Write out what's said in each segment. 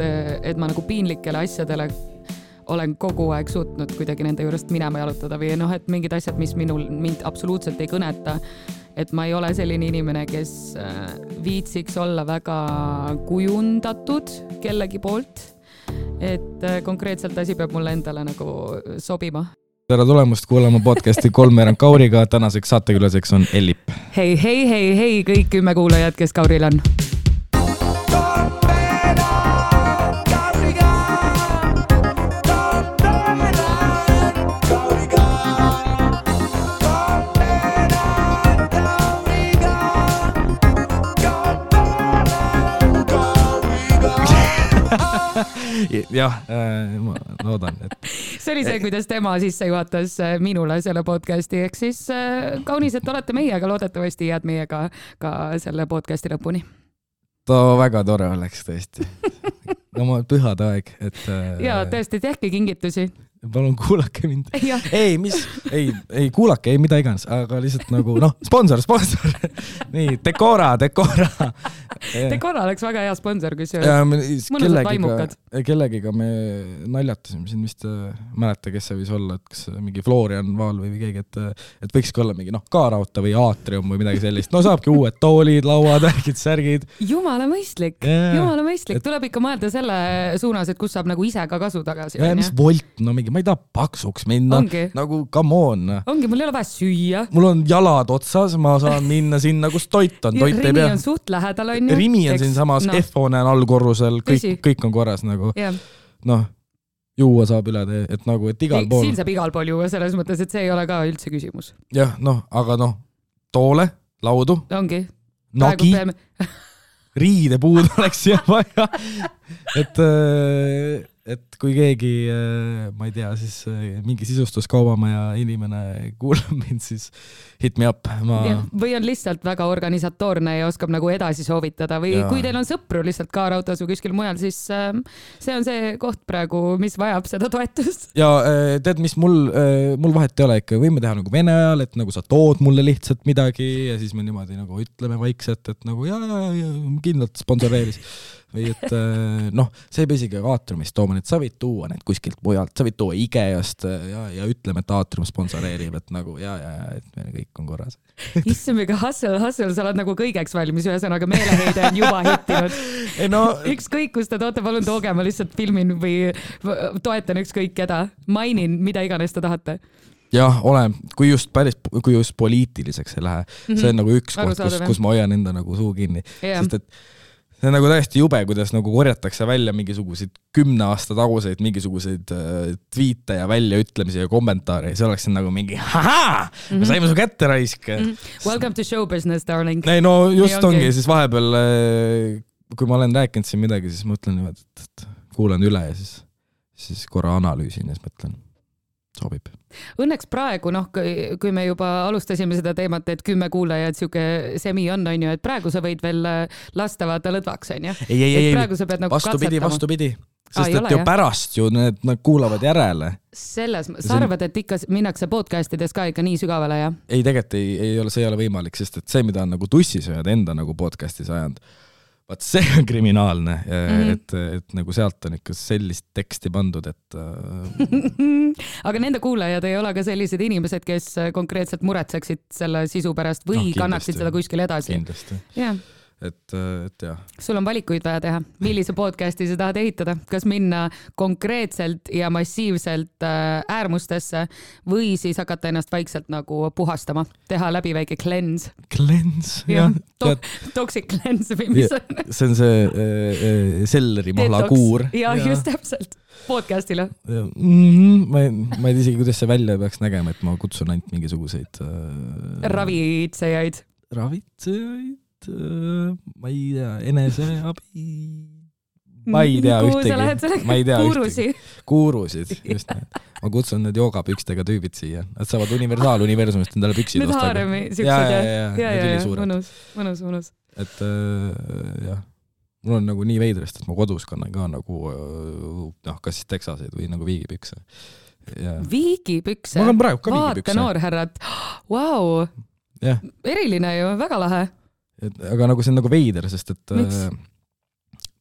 et, et ma nagu piinlikele asjadele olen kogu aeg suutnud kuidagi nende juurest minema jalutada või noh, et mingid asjad, mis minul, mind absoluutselt ei kõneta. et ma ei ole selline inimene, kes äh, viitsiks olla väga kujundatud kellegi poolt. et äh, konkreetselt asi peab mulle endale nagu sobima. tere tulemast kuulama podcast'i Kolmveerand Kauriga, tänaseks saatekülaliseks on Ellip. hei, hei, hei, hei kõik kümme kuulajat, kes Kauril on. jah, ma loodan, et see oli see, kuidas tema sisse juhatas äh, minule selle podcast'i, ehk siis äh, kaunis, et olete meiega, loodetavasti jääd meiega ka selle podcast'i lõpuni. ta väga tore oleks tõesti. oma pühade aeg, et ja äh, tõesti, tehke kingitusi. palun kuulake mind. ei, mis, ei, ei kuulake, ei mida iganes, aga lihtsalt nagu noh, sponsor, sponsor. nii, Decora, Decora. Decora oleks väga hea sponsor, kusjuures. ja Mõnusad vaimukad., kellegiga me naljatasime siin vist, mäleta, kes see võis olla, et kas mingi Florian Vaal või keegi, et, et võikski olla mingi noh, K-raudtee või aatrium või midagi sellist, no saabki uued toolid, lauad, värgid, särgid. jumala mõistlik, Jaa. jumala mõistlik, Et- tuleb ikka mõelda selle suunas, et kus saab nagu ise ka kasu tagasi. ja mis Wolt, no mingi, ma ei taha paksuks minna, nagu come on. ongi, mul ei ole vaja süüa. mul on jalad otsas, ma saan minna sinna, kus toit on, toit ei Rimi pea on. suht lähedal, onju. Rimi on siinsamas no., F-hoone on allkorrusel, kõik kõik on korras nagu jah, noh, juua saab üle tee, et nagu, et igal pool siin saab igal pool juua, selles mõttes, et see ei ole ka üldse küsimus. jah, noh, aga noh, toole, laudu, ongi. nagi, riidepuud oleks siia vaja. et, et kui keegi, ma ei tea, siis äh, mingi sisustuskaubamaja inimene kuulab mind, siis hit me up, ma või on lihtsalt väga organisatoorne ja oskab nagu edasi soovitada või Jaa. kui teil on sõpru lihtsalt K-raudtees või kuskil mujal, siis ähm, see on see koht praegu, mis vajab seda toetust. ja äh, tead, mis mul, mul vahet ei ole ikka, võime teha nagu vene ajal, et nagu sa tood mulle lihtsalt midagi ja siis me niimoodi nagu ütleme vaikselt, et nagu ja, ja, ja kindlalt sponsoreeris. Või et äh, noh, see ei pea isegi aatriumist tooma, et sa võid tuua need kuskilt mujalt, sa võid tuua IKEA-st äh, ja, ja ütleme, et aatrium sponsoreerib, et nagu ja, ja, et meil kõik on korras. issand, aga hustle, hustle, sa oled nagu kõigeks valmis, ühesõnaga meeleheide on juba hittinud. no ükskõik, kus te toote, palun tooge, ma lihtsalt filmin või toetan ükskõik keda, mainin, mida iganes te tahate. jah, ole, kui just päris, kui just poliitiliseks ei lähe, see on nagu üks koht, kus Mhm. Kus ma hoian enda nagu suu kinni, jah, sest et see on nagu täiesti jube, kuidas nagu korjatakse välja mingisuguseid kümne aasta taguseid mingisuguseid äh, tweet'e ja väljaütlemisi ja kommentaare ja see oleks nagu mingi ahaa, me saime su kätte raisk mm. welcome to show business, darling. ei no just Nii ongi. ongi, siis vahepeal, kui ma olen rääkinud siin midagi, siis mõtlen niimoodi, et, et kuulan üle ja siis, siis korra analüüsin ja siis mõtlen, sobib. Õnneks praegu noh, kui me juba alustasime seda teemat, et kümme kuulajat sihuke semi on, onju, et praegu sa võid veel äh, lasta vaata lõdvaks, onju. ei, ei, ei, pead nagu vastupidi, vastupidi. Aa, sest ei et ole, ju jah? pärast ju need, nad kuulavad järele. selles, See sa on- arvad, et ikka minnakse podcast ides ka ikka nii sügavale, jah? ei, tegelikult ei, ei ole, see ei ole võimalik, sest et see, mida on nagu tussisööjad enda nagu podcast'is ajanud, vaat see on kriminaalne mm. -hmm. et, et nagu sealt on ikka sellist teksti pandud, et äh, aga nende kuulajad ei ole ka sellised inimesed, kes konkreetselt muretseksid selle sisu pärast või no, kannaksid seda kuskile edasi. kindlasti, jah, et, et jah, sul on valikuid vaja teha, millise podcast'i sa tahad ehitada, kas minna konkreetselt ja massiivselt äh, äärmustesse või siis hakata ennast vaikselt nagu puhastama, teha läbi väike cleanse, cleanse, jah jah, to toxic cleanse või mis on. see on see äh, äh, sellerimahla kuur. ja just täpselt, podcast'ile. Mm -hmm, ma ei, ma ei tea isegi, kuidas see välja peaks nägema, et ma kutsun ainult mingisuguseid äh, ravitsejaid. ravitsejaid äh,, ma ei tea, eneseabi, ma ei tea ühtegi, ma ei tea ühtegi, kuurusid, just need. ma kutsun need joogapükstega tüübid siia, nad saavad universaaluniversumist endale püksid Need osta. haaremi ja, siuksed ja, jah? ja, ja, need ja, ja mõnus, mõnus, mõnus. et äh, jah, mul on nagu nii veidrast, et ma kodus kannan ka nagu äh, noh, kas siis teksaseid või nagu viigipükse. viigipükse ma. kannan praegu ka vaata, viigipükse, noorhärrad. Vau, eriline ju, väga lahe. Et aga nagu see on nagu veider, sest et Miks? äh,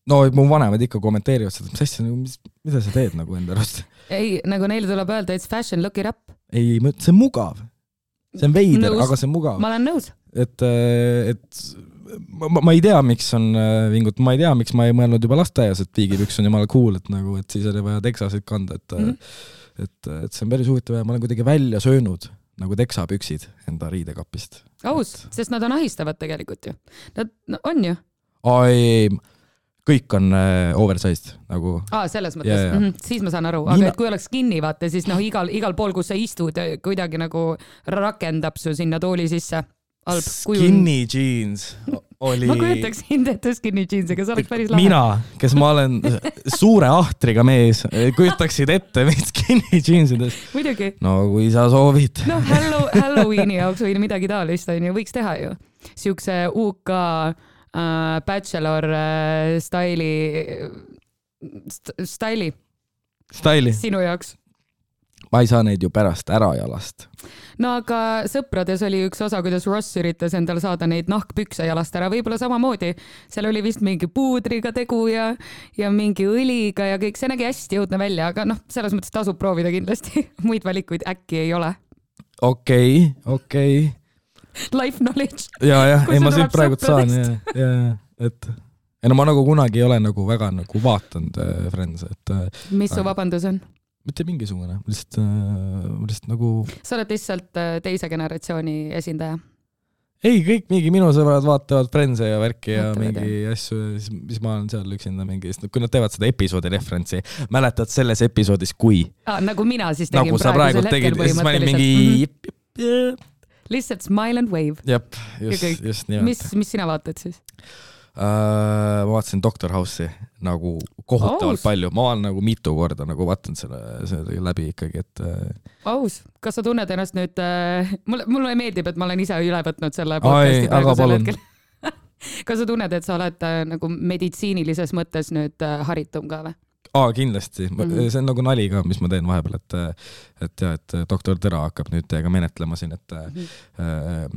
no mu vanemad ikka kommenteerivad seda, mis asja, mis, mida sa teed nagu enda arust. ei, nagu neile tuleb öelda it's fashion, look it up. ei, see on mugav. see on veider, aga see on mugav. ma olen nõus. et, et ma, ma- ma ei tea, miks on äh, vingut, ma ei tea, miks ma ei mõelnud juba lasteaias, et piigipüks on jumala cool, et nagu, et siis oli vaja teksasid kanda, et mm. -hmm. et, et see on päris huvitav ja ma olen kuidagi välja söönud nagu teksapüksid enda riidekapist. aus, sest nad on ahistavad tegelikult ju. Nad no, on ju. ai, kõik on äh, oversized nagu, aa, selles mõttes yeah, yeah., mm -hmm. siis ma saan aru, aga Mina- et kui oleks kinni, vaata, siis noh, igal, igal pool, kus sa istud, kuidagi nagu rakendab su sinna tooli sisse. Halb kuju. skinny jeans oli ma kujutaks sind ette skinny jeans'iga, see oleks päris lahe. mina, kes ma olen suure ahtriga mees, kujutaksid ette mind skinny jeansides. muidugi. no kui sa soovid. noh, Hallow, Halloweeni jaoks või midagi taolist onju, võiks teha ju. siukse UK äh, bachelor äh, style'i st, style'i Style'i, sinu jaoks. Ma ei saa neid ju pärast ära jalast. no aga Sõprades oli üks osa, kuidas Ross üritas endale saada neid nahkpükse jalast ära, võib-olla samamoodi. seal oli vist mingi puudriga tegu ja, ja mingi õliga ja kõik, see nägi hästi õudne välja, aga noh, selles mõttes tasub proovida kindlasti. muid valikuid äkki ei ole. okei, okei. Life knowledge. ja, jah, ei ma siit praegult saan ja ja, et ei no ma nagu kunagi ei ole nagu väga nagu vaatanud äh, Friends, et äh, mis su vabandus on? Mitte mingisugune, lihtsalt äh,, lihtsalt nagu sa oled lihtsalt äh, teise generatsiooni esindaja. ei, kõik mingi minu sõbrad vaatavad Friends'e ja värki ja Vaatavad, mingi asju ja siis, siis ma olen seal üksinda mingi, sest kui nad teevad seda episoodi referentsi, mäletad selles episoodis, kui Ah, nagu mina siis tegin nagu sa praegu praegusel tegid hetkel põhimõtteliselt mingi mm. -hmm. lihtsalt smile and wave. jep, Ja just just nimelt mis, mis sina vaatad siis? uh,. ma vaatasin Doctor House'i nagu kohutavalt Aus. palju, ma olen nagu mitu korda nagu vaadanud selle, selle läbi ikkagi, et uh, aus, kas sa tunned ennast nüüd äh,, mulle, mulle meeldib, et ma olen ise üle võtnud selle podcast'i praegusel hetkel. kas sa tunned, et sa oled äh, nagu meditsiinilises mõttes nüüd äh, haritum ka või? aa, kindlasti mm. -hmm. see on nagu nali ka, mis ma teen vahepeal, et et ja, et doktor Tõra hakkab nüüd teiega menetlema siin, et Mhm. äh,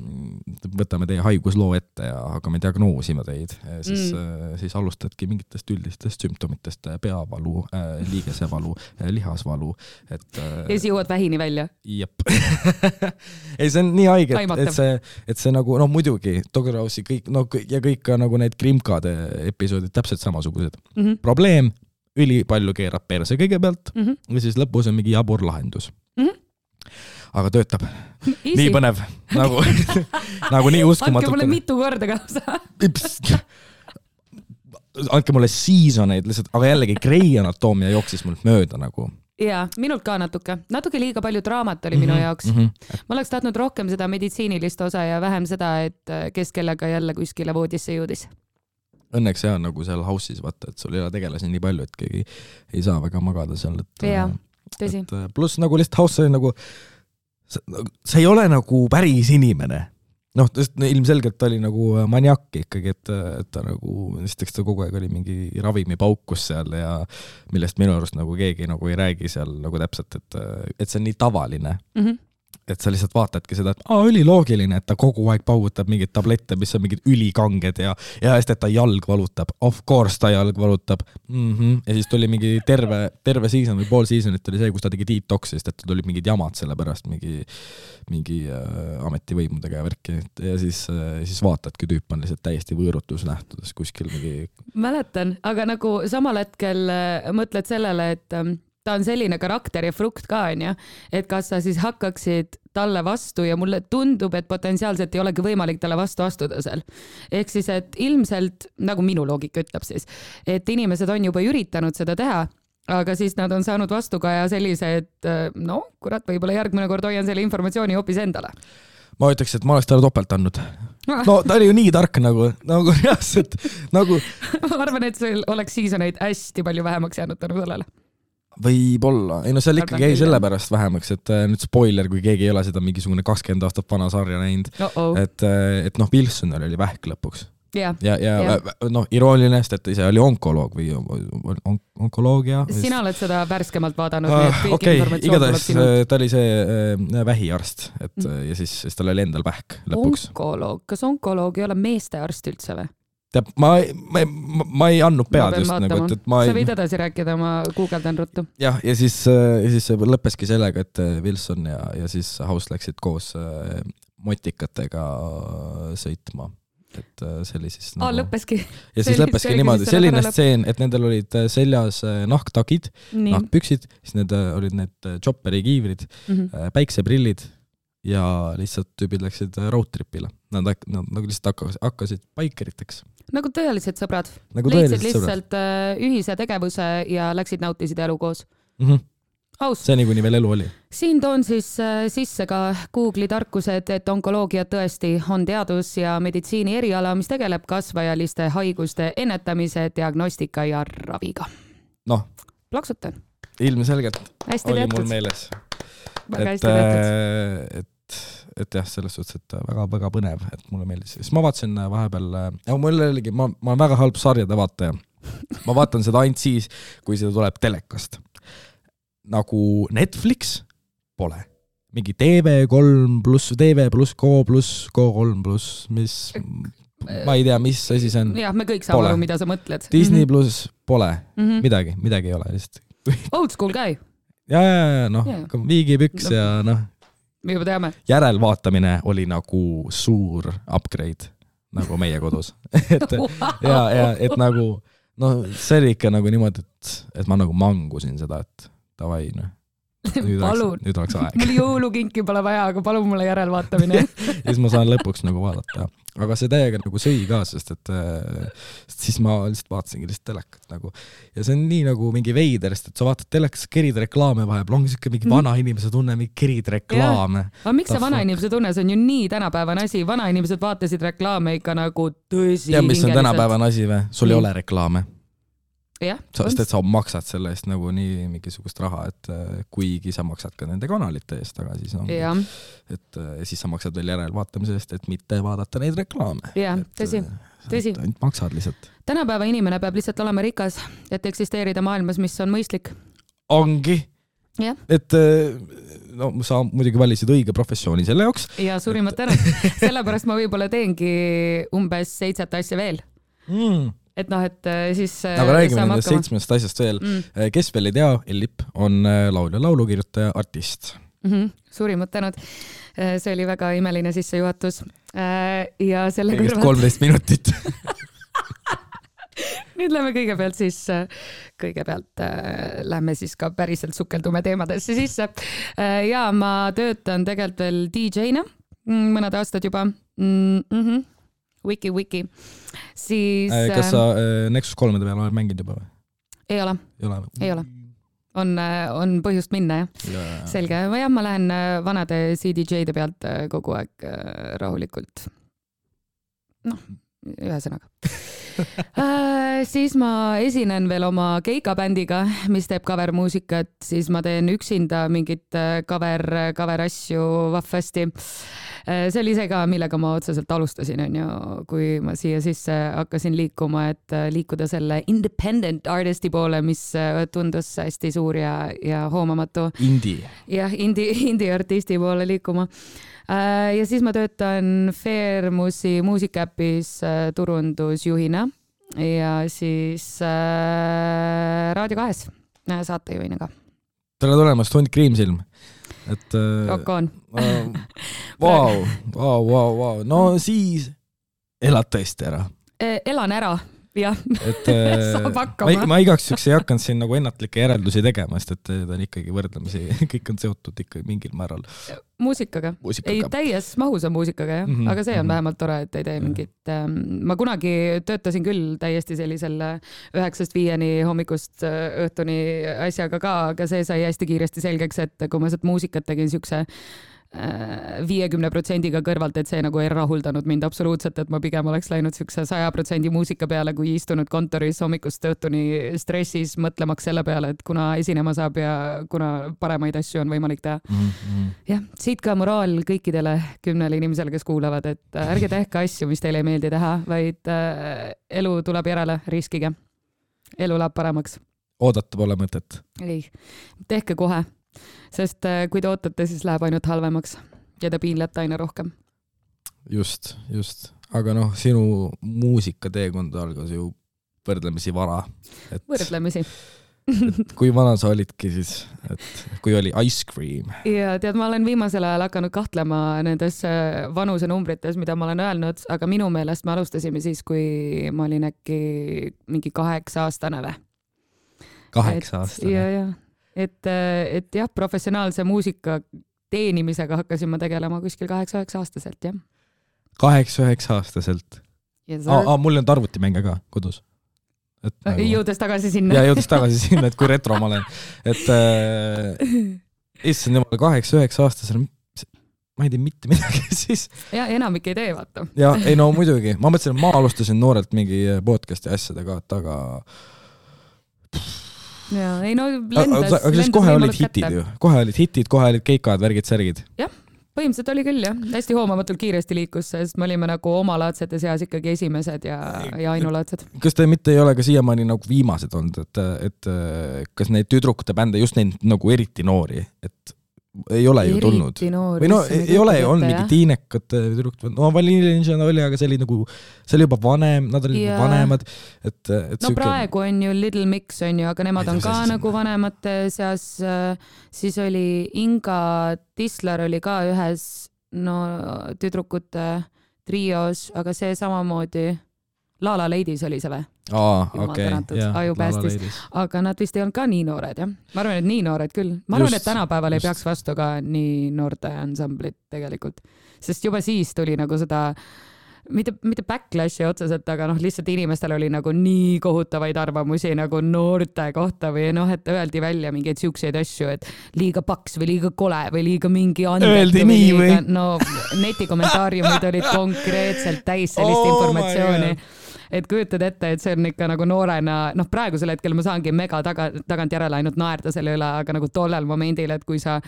võtame teie haigusloo ette ja hakkame diagnoosima teid, siis mm., siis alustadki mingitest üldistest sümptomitest, peavalu, liigesevalu, lihasvalu, et ja siis jõuad vähini välja. jep ei, see on nii haige, et, et see, et see nagu no muidugi, Doctor House'i kõik, no ja kõik ka nagu need Krimkade episoodid täpselt samasugused. mm. -hmm. probleem, ülipalju keerab perse kõigepealt Mm -hmm. ja siis lõpus on mingi jabur lahendus Mhm. aga töötab, nii põnev, nagu, nagu nii andke uskumatult mulle mitu korda kaasa. andke mulle seasoneid lihtsalt, aga jällegi Grey anatoomia jooksis mult mööda nagu ja minult ka natuke, natuke liiga palju draamat oli minu Mhm, jaoks. mhm. ma oleks tahtnud rohkem seda meditsiinilist osa ja vähem seda, et äh, kes kellega jälle kuskile voodisse jõudis. Õnneks jaa, nagu seal house'is vaata, et sul ei ole tegelasi nii palju, et keegi ei saa väga magada seal, et Jaa, tõsi. et äh, pluss nagu lihtsalt house oli nagu, sa ei ole nagu päris inimene. noh, ilmselgelt ta oli nagu äh, maniak ikkagi, et, et ta nagu, esiteks ta kogu aeg oli mingi ravimipaukus seal ja millest minu arust nagu keegi nagu ei räägi seal nagu täpselt, et, et see on nii tavaline Mm -hmm. Et sa lihtsalt vaatadki seda, et aa, üliloogiline, et ta kogu aeg paugutab mingeid tablette, mis on mingid ülikanged ja, ja hästi, et ta jalg valutab, of course ta jalg valutab mm. -hmm. ja siis tuli mingi terve, terve season või pool seasonit oli see, kus ta tegi detox'i, sest et tal tulid mingid jamad selle pärast mingi, mingi äh, ametivõimudega ja värki ja siis äh,, siis vaatadki, tüüp on lihtsalt täiesti võõrutusnähtudes kuskil mingi mäletan, aga nagu samal hetkel äh, mõtled sellele, et ähm, ta on selline karakter ja frukt ka onju, et kas sa siis hakkaksid talle vastu ja mulle tundub, et potentsiaalselt ei olegi võimalik talle vastu astuda seal. ehk siis, et ilmselt nagu minu loogika ütleb siis, et inimesed on juba üritanud seda teha aga siis nad on saanud vastukaja sellise, et äh, no kurat, võib-olla järgmine kord hoian selle informatsiooni hoopis endale. ma ütleks, et ma oleks talle topelt andnud. no ta oli ju nii tark nagu, nagu reaalselt nagu ma arvan, et sul oleks seasoneid hästi palju vähemaks jäänud tänu sellele. võib-olla, ei no seal ikkagi jäi sellepärast vähemaks, et äh, nüüd spoiler, kui keegi ei ole seda mingisugune kakskümmend aastat vana sarja näinud, oh-oh, et, et noh, Wilsonil oli vähk lõpuks jah. ja, ja vä- noh, irooniline, sest et ta ise oli onkoloog või on, onkoloogia. sina oled seda värskemalt vaadanud, nii et kõik Ah, okei, informatsioon tuleb igatahes sinult. äh, ta oli see äh, vähiarst, et Mm. äh, ja siis, siis tal oli endal vähk lõpuks. onkoloog, kas onkoloog ei ole meestearst üldse või? tead, ma, ma, ma ei andnud Ma pead just nagu, vaatama. et, et ma sa ei võid edasi rääkida, ma guugeldan ruttu. jah, ja siis, siis see lõppeski sellega, et äh, Wilson ja, ja siis House läksid koos äh, motikatega sõitma. et äh, see oli siis aa, lõppeski. ja siis lõppeski niimoodi, selline stseen, et nendel olid äh, seljas äh, nahktagid, nii. nahkpüksid, siis need äh, olid need äh, chopperi kiivrid, päikseprillid ja lihtsalt tüübid läksid äh, road trip'ile. Nad, nad nagu lihtsalt hakkasid, hakkasid baikeriteks. nagu tõelised sõbrad. nagu leidsid tõelised sõbrad lihtsalt äh, ühise tegevuse ja läksid nautisid elu koos. mm. -hmm. aus. seni, kuni veel elu oli. siin toon siis äh, sisse ka Google'i tarkused, et onkoloogia tõesti on teadus ja meditsiini eriala, mis tegeleb kasvajaliste haiguste ennetamise, diagnostika ja raviga. noh, plaksutan, ilmselgelt hästi oli mul tehtud, meeles. väga et tehtud., et, et jah, selles suhtes, et väga-väga põnev, et mulle meeldis, siis ma vaatasin äh, vahepeal, mul oligi, ma, ma olen väga halb sarjade vaataja. ma vaatan seda ainult siis, kui seda tuleb telekast. nagu Netflix pole, mingi TV3 pluss, TV pluss, Go pluss, Go3 pluss, mis, ma ei tea, mis asi see on. jah, me kõik saame aru, mida sa mõtled. Disney pluss pole mm. -hmm. midagi, midagi ei ole lihtsalt. Old school guy, ja, ja, ja noh Jaa., viigipüks No. ja noh me juba teame. järelvaatamine oli nagu suur upgrade nagu meie kodus. et ja, ja et nagu noh, see oli ikka nagu niimoodi, et, et ma nagu mangusin seda, et davai noh. Nüüd Palun. oleks, nüüd oleks aeg. mul jõulukinki pole vaja, aga palun mulle järelvaatamine. ja siis ma saan lõpuks nagu vaadata. aga see täiega nagu sõi ka, sest et äh, sest siis ma lihtsalt vaatasingi lihtsalt telekat nagu ja see on nii nagu mingi veider, sest et sa vaatad telekas, kerid reklaame vahepeal, ongi siuke mingi Mhm. vanainimese tunne, mingi kerid reklaame. aga miks see vanainimese tunne, see on ju nii tänapäevane asi, vanainimesed vaatasid reklaame ikka nagu tõsi. tead, mis on tänapäevane asi või? sul ei Nii. ole reklaame sest et sa maksad selle eest nagu nii mingisugust raha, et äh, kuigi sa maksad ka nende kanalite eest, aga siis on, jah, et äh, ja siis sa maksad veel järelvaatamise eest, et mitte vaadata neid reklaame. jah, tõsi. tõsi. ainult maksad lihtsalt. tänapäeva inimene peab lihtsalt olema rikas, et eksisteerida maailmas, mis on mõistlik. ongi, jah, et äh, no sa muidugi valisid õige professiooni selle jaoks ja suurimad tänud. sellepärast ma võib-olla teengi umbes seitset asja veel, mm.. Et noh, et äh, siis äh, aga räägime nendest seitsmest asjast veel. mm,. kes veel ei tea, Ellip on äh, laulja, laulukirjutaja, artist. Mm -hmm. suurimad tänud. see oli väga imeline sissejuhatus. ja selle kõrvalt, kolmteist minutit. nüüd lähme kõigepealt siis, kõigepealt äh, lähme siis ka päriselt sukeldume teemadesse sisse. ja ma töötan tegelikult veel DJ-na mm, mõned aastad juba mm. -hmm. Wiki, Wiki, siis Äh, kas äh, sa äh, Nexus kolmede peal oled mänginud juba või? ei ole, ei ole? Ei ole. on, on põhjust minna jah, selge, jah, ma lähen äh, vanade CDJ-de pealt äh, kogu aeg äh, rahulikult. noh, ühesõnaga äh,. siis ma esinen veel oma keikabändiga, mis teeb cover-muusikat, siis ma teen üksinda mingit äh, cover, cover asju vahvasti äh,. see oli see ka, millega ma otseselt alustasin, onju, kui ma siia sisse hakkasin liikuma, et äh, liikuda selle independent artisti poole, mis tundus hästi suur ja, ja hoomamatu Indie. jah, indie, indie-artisti poole liikuma. Ja siis ma töötan Fairmusi muusikaäpis äh, turundusjuhina ja siis äh, Raadio kahes äh, saatejuhina ka. tere tulemast, Hunt Kriimsilm. et äh, Rock on. vau, vau, vau, vau, no siis elad tõesti ära, E, elan ära, jah. et äh, Saab ma, hakkama. ma igaks juhuks ei hakanud siin nagu ennatlikke järeldusi tegema, sest et ta on ikkagi võrdlemisi, kõik on seotud ikka mingil määral muusikaga. ei, muusikaga. täies mahus on muusikaga jah mm, -hmm, aga see on mhm. vähemalt tore, et ei tee mingit ähm,, ma kunagi töötasin küll täiesti sellisel äh, üheksast viieni hommikust äh, õhtuni asjaga ka, aga see sai hästi kiiresti selgeks, et kui ma sealt muusikat tegin siukse viiekümne protsendiga kõrvalt, et see nagu ei rahuldanud mind absoluutselt, et ma pigem oleks läinud siukse saja protsendi muusika peale, kui istunud kontoris hommikust õhtuni stressis mõtlemaks selle peale, et kuna esinema saab ja kuna paremaid asju on võimalik teha. Mhm, jah, siit ka moraal kõikidele kümnele inimesele, kes kuulavad, et äh, ärge tehke asju, mis teile ei meeldi teha, vaid äh, elu tuleb järele, riskige. elu läheb paremaks. oodata pole mõtet. ei, tehke kohe, sest äh, kui te ootate, siis läheb ainult halvemaks ja te piinlete aina rohkem. just, just. aga noh, sinu muusikateekond algas ju võrdlemisi vara, et võrdlemisi. kui vana sa olidki siis, et kui oli Ice Cream? ja tead, ma olen viimasel ajal hakanud kahtlema nendes äh, vanusenumbrites, mida ma olen öelnud, aga minu meelest me alustasime siis, kui ma olin äkki mingi kaheksa-aastane või? kaheksa ja, aastane. ja, et, et jah, professionaalse muusika teenimisega hakkasin ma tegelema kuskil kaheksa-üheksa aastaselt, jah. kaheksa-üheksa aastaselt. Yes, aa, mul ei olnud arvutimänge ka kodus. et nagu... jõudes tagasi sinna ja. jõudes tagasi sinna, et kui retro ma olen, et äh, issand jumal, kaheksa-üheksa aastasena, ma ei tea mitte midagi siis. ja enamik ei tee, vaata. ja ei no muidugi, ma mõtlesin, et ma alustasin noorelt mingi podcast'i asjadega, et aga ja ei no lendas. aga siis kohe olid hitid ju, kohe olid hitid, kohe olid keikad, värgid, särgid. põhimõtteliselt oli küll jah, hästi hoomamatult kiiresti liikus, sest me olime nagu omalaadsete seas ikkagi esimesed ja, ja ainulaadsed. kas te mitte ei ole ka siiamaani nagu viimased olnud, et, et kas neid tüdrukute bände, just neid nagu eriti noori, et ei ole ju tulnud? või no ei, ole ju olnud mingi tiinekad tüdrukud, no Vanilla oli, aga see oli nagu, see oli juba vanem, nad olid yeah. vanemad, et, et no siuke... praegu on ju Little Mix on ju, aga nemad Ei, on ka nagu vanemate seas. siis oli Inga Tisler oli ka ühes no tüdrukute trios, aga see samamoodi. Lala Ladies oli see või? aa, okei aju päästis. aga nad vist ei olnud ka nii noored jah, ma arvan, et nii noored küll, ma arvan, et tänapäeval ei just. peaks vastu ka nii noorte ansamblit tegelikult, sest juba siis tuli nagu seda mitte, mitte backlash'i otseselt, aga noh, lihtsalt inimestel oli nagu nii kohutavaid arvamusi nagu noorte kohta või noh, et öeldi välja mingeid siukseid asju, et liiga paks või liiga kole või liiga mingi andetu Öeldi nii või? no netikommentaariumid olid konkreetselt täis sellist Oh informatsiooni. Et kujutad ette, et see on ikka nagu noorena, noh, praegusel hetkel ma saangi mega taga, tagantjärele ainult naerda selle üle, aga nagu tollel momendil, et kui sa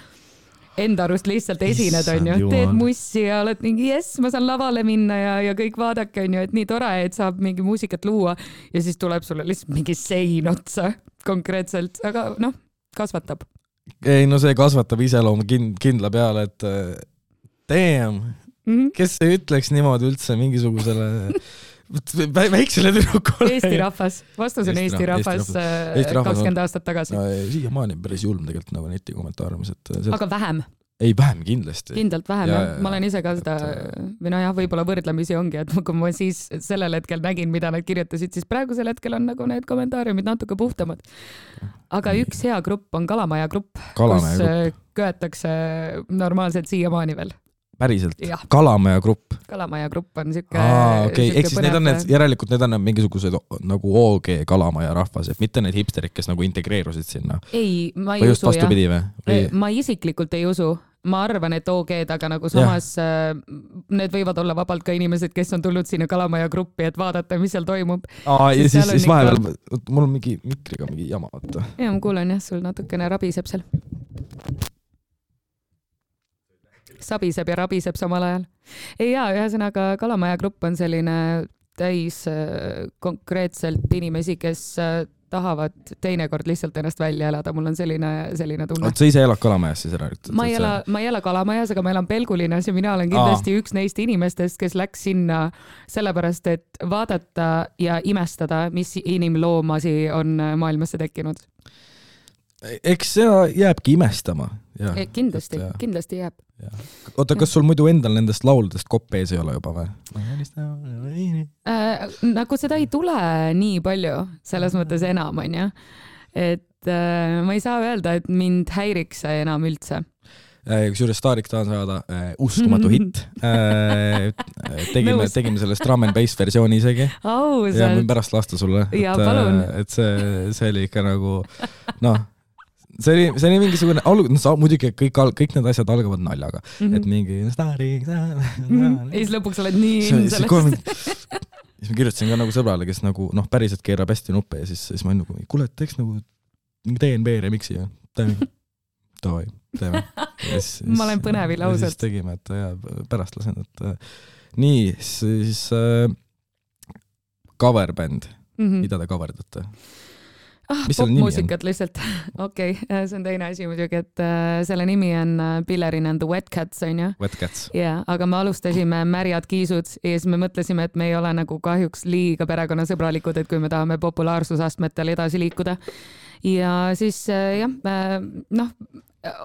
enda arust lihtsalt esined, onju, teed mussi ja oled mingi jess, ma saan lavale minna ja, ja kõik vaadake, onju, et nii tore, et saab mingi muusikat luua ja siis tuleb sulle lihtsalt mingi sein otsa konkreetselt, aga noh, kasvatab. ei no see kasvatab iseloomu kin-, kindla peale, et äh, damn, Mhm. kes ei ütleks niimoodi üldse mingisugusele väiksele tüdrukule. Eesti rahvas, vastus on Eesti Eesti rah- Eesti rahvas on- kakskümmend aastat tagasi, no,. siiamaani on päris julm tegelikult nagu netikommentaariumis, et sealt... aga vähem, ei vähem kindlasti. kindlalt vähem Ja, jah ja,, ma olen ise ka seda et, või nojah, võib-olla võrdlemisi ongi, et kui ma siis sellel hetkel nägin, mida nad kirjutasid, siis praegusel hetkel on nagu need kommentaariumid natuke puhtamad. aga üks hea grupp on Kalamaja grupp, kus äh, köetakse normaalselt siiamaani veel. Päriselt Kalamaja grupp. Kalamaja grupp on siuke. aa, okei, ehk siis need on need, järelikult need on need mingisugused nagu OG Kalamaja rahvas, et mitte need hipsterid, kes nagu integreerusid sinna. ei, ma ei või usu jah. või? ma isiklikult ei usu, ma arvan, et OG-d, aga nagu samas äh, need võivad olla vabalt ka inimesed, kes on tulnud sinna Kalamaja gruppi, et vaadata, mis seal toimub. aa, ja Siis siis, siis ikka- vahepeal, mul on mingi mikriga mingi jama, vaata. ja ma kuulen jah, sul natukene rabiseb seal. Sabiseb ja rabiseb samal ajal. ei jaa, ühesõnaga Kalamaja grupp on selline täis äh, konkreetselt inimesi, kes äh, tahavad teinekord lihtsalt ennast välja elada, mul on selline, selline tunne oot, sa ise elad Kalamajas siis ära? ma ei ela, ma ei ela Kalamajas, aga ma elan Pelgulinnas ja mina olen kindlasti Aa. üks neist inimestest, kes läks sinna sellepärast, et vaadata ja imestada, mis inimloomasi on maailmasse tekkinud. eks see jääbki imestama. E, kindlasti et jaa., kindlasti jääb. oota, kas sul muidu endal nendest lauludest kopp ees ei ole juba või? Äh, nagu seda ei tule nii palju, selles mõttes enam, onju. et äh, ma ei saa öelda, et mind häiriks see enam üldse. Äh, kusjuures Staarik tahan saada äh, uskumatu hitt äh,. tegime tegime sellest drum and bass versiooni isegi ja võin ausalt, pärast lasta sulle. Jaa, palun. et see, see oli ikka nagu noh, see oli, see oli mingisugune alg-, no sa muidugi kõik, kõik need asjad algavad naljaga mm, -hmm. et mingi Staarik. Mhm. ja siis lõpuks oled nii kohe sellest. siis ma kirjutasin ka nagu sõbrale, kes nagu noh, päriselt keerab hästi nuppe ja siis, siis ma olin nagu, kuule, et teeks nagu DNB remix'i ja teeme. Davai, teeme. Ma olen põnevil, ausalt. tegime, et ja pärast lasen, et äh, nii, siis äh, cover bänd, Mhm. mida te cover date? Ah, popmuusikat lihtsalt. okei okay,, see on teine asi muidugi, et äh, selle nimi on äh, Pillerin and the Wet Cats onju Wet Cats. jaa, aga me alustasime Märjad kiisud ja siis me mõtlesime, et me ei ole nagu kahjuks liiga perekonnasõbralikud, et kui me tahame populaarsusastmetel edasi liikuda. ja siis äh, jah, noh,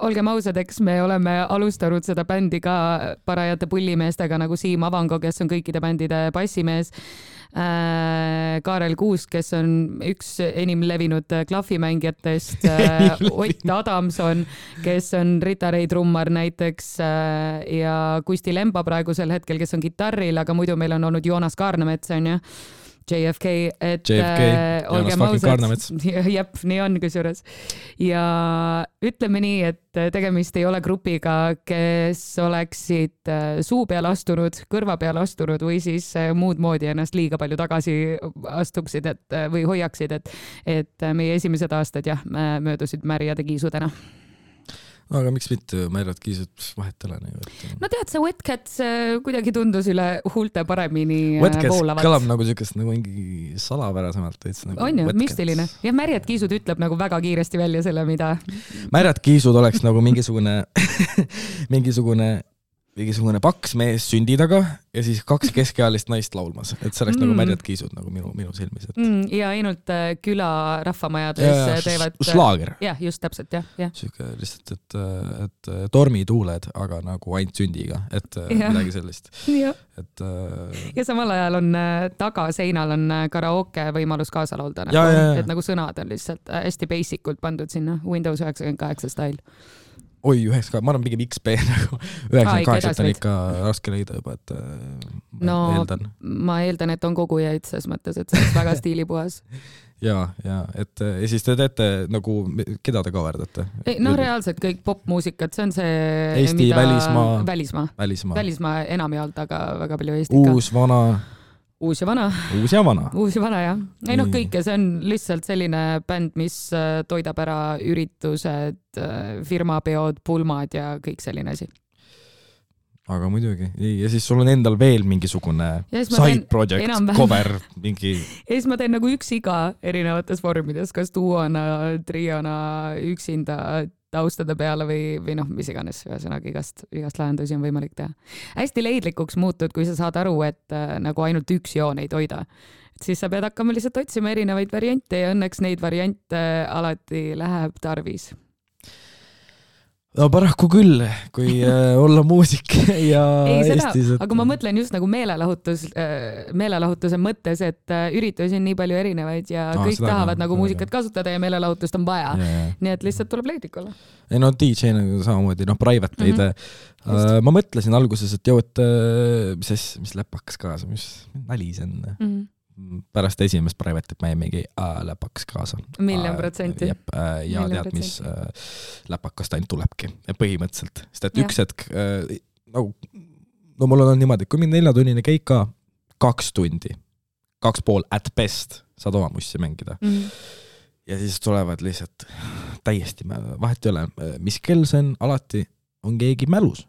olgem ausad, eks me oleme alustanud seda bändi ka parajate pullimeestega nagu Siim Avango, kes on kõikide bändide bassimees. Kaarel Kuusk, kes on üks enim levinud klahvimängijatest. Ott Adamson, kes on Rita Ray trummar näiteks äh, ja Kusti Lemba praegusel hetkel, kes on kitarril, aga muidu meil on olnud Joonas Kaarnemets onju. JFK, et JFK, äh, olgem ausad jep, nii on kusjuures. ja ütleme nii, et tegemist ei ole grupiga, kes oleksid äh, suu peale astunud, kõrva peale astunud või siis äh, muud moodi ennast liiga palju tagasi astuksid, et äh, või hoiaksid, et, et meie esimesed aastad jah, möödusid märjade kiisudena. Aga miks mitte, Märjad Kiisud, vahet ei ole et no tead, see Wet Cats äh, kuidagi tundus üle huulte paremini äh, voolavat kõlab. nagu siukest nagu mingi salapärasemalt veits nagu. on ju, müstiline. jah, märjad kiisud ütleb nagu väga kiiresti välja selle, mida Märjad Kiisud oleks nagu mingisugune, mingisugune, mingisugune paks mees sündi taga ja siis kaks keskealist naist laulmas, et see oleks mm. nagu Mm. Märjad Kiisud nagu minu, minu silmis, et mm, ja ainult äh, küla rahvamajades ja, ja, äh, teevad. jah, just täpselt jah, jah. sihuke lihtsalt, et, et tormituuled, aga nagu ainult sündiga, et ja. midagi sellist, et äh, ja samal ajal on äh, tagaseinal on äh, karaoke võimalus kaasa laulda ja. et nagu sõnad on lihtsalt äh, hästi basic ult pandud sinna Windows üheksakümmend kaheksa stail. oi, üheksa, ma arvan pigem XP nagu, üheksakümmend kaheksat on ikka raske leida juba, et äh, ma No, eeldan. ma eeldan, et on kogujaid ses mõttes, et see oleks väga stiilipuhas. ja, ja et äh, ja siis te teete nagu, keda te kaverdate? no reaalselt kõik popmuusikat, see on see. Eesti, välismaa. välismaa, välismaa. välismaa enamjaolt, aga väga palju Eesti ka. uus, vana, uus ja vana uus ja vana. uus ja vana jah. ei noh, kõike, see on lihtsalt selline bänd, mis äh, toidab ära üritused, firmapeod, pulmad ja kõik selline asi. aga muidugi, ja siis sul on endal veel mingisugune side project, cover, mingi ja siis ma teen nagu üksiga erinevates vormides, kas duona, triona, üksinda taustade peale või, või noh, mis iganes, ühesõnaga igast, igast lahendusi on võimalik teha. hästi leidlikuks muutud, kui sa saad aru, et äh, nagu ainult üks joon ei toida. et siis sa pead hakkama lihtsalt otsima erinevaid variante ja õnneks neid variante alati läheb tarvis. No paraku küll, kui äh, olla muusik ja ei seda Eestis, et aga ma mõtlen just nagu meelelahutus, meelelahutuse mõttes, et äh, üritusi on nii palju erinevaid ja Aa, kõik seda ka, tahavad nagu seda muusikat kasutada ja meelelahutust on vaja. Ja, ja. nii et lihtsalt tuleb leidlik olla. ei no DJ nagu samamoodi, noh, private Mhm. leide mm. Just. -hmm. ma mõtlesin alguses, et joo, et äh, mis asja, mis läpakas kaasa, mis nali see on. Mhm. Pärast esimest private'it ma jäin mingi "Aa, läpakas kaasa. Miljon protsenti. jep, ja Miljon tead, mis äh, läpakast ainult tulebki, põhimõtteliselt, sest et Jah. üks hetk äh, nagu, no mul on olnud niimoodi, et kui mingi neljatunnine käik ka, kaks tundi, kaks pool at best saad oma mussi mängida Mhm. ja siis tulevad lihtsalt täiesti, vahet ei ole, mis kell see on, alati on keegi mälus.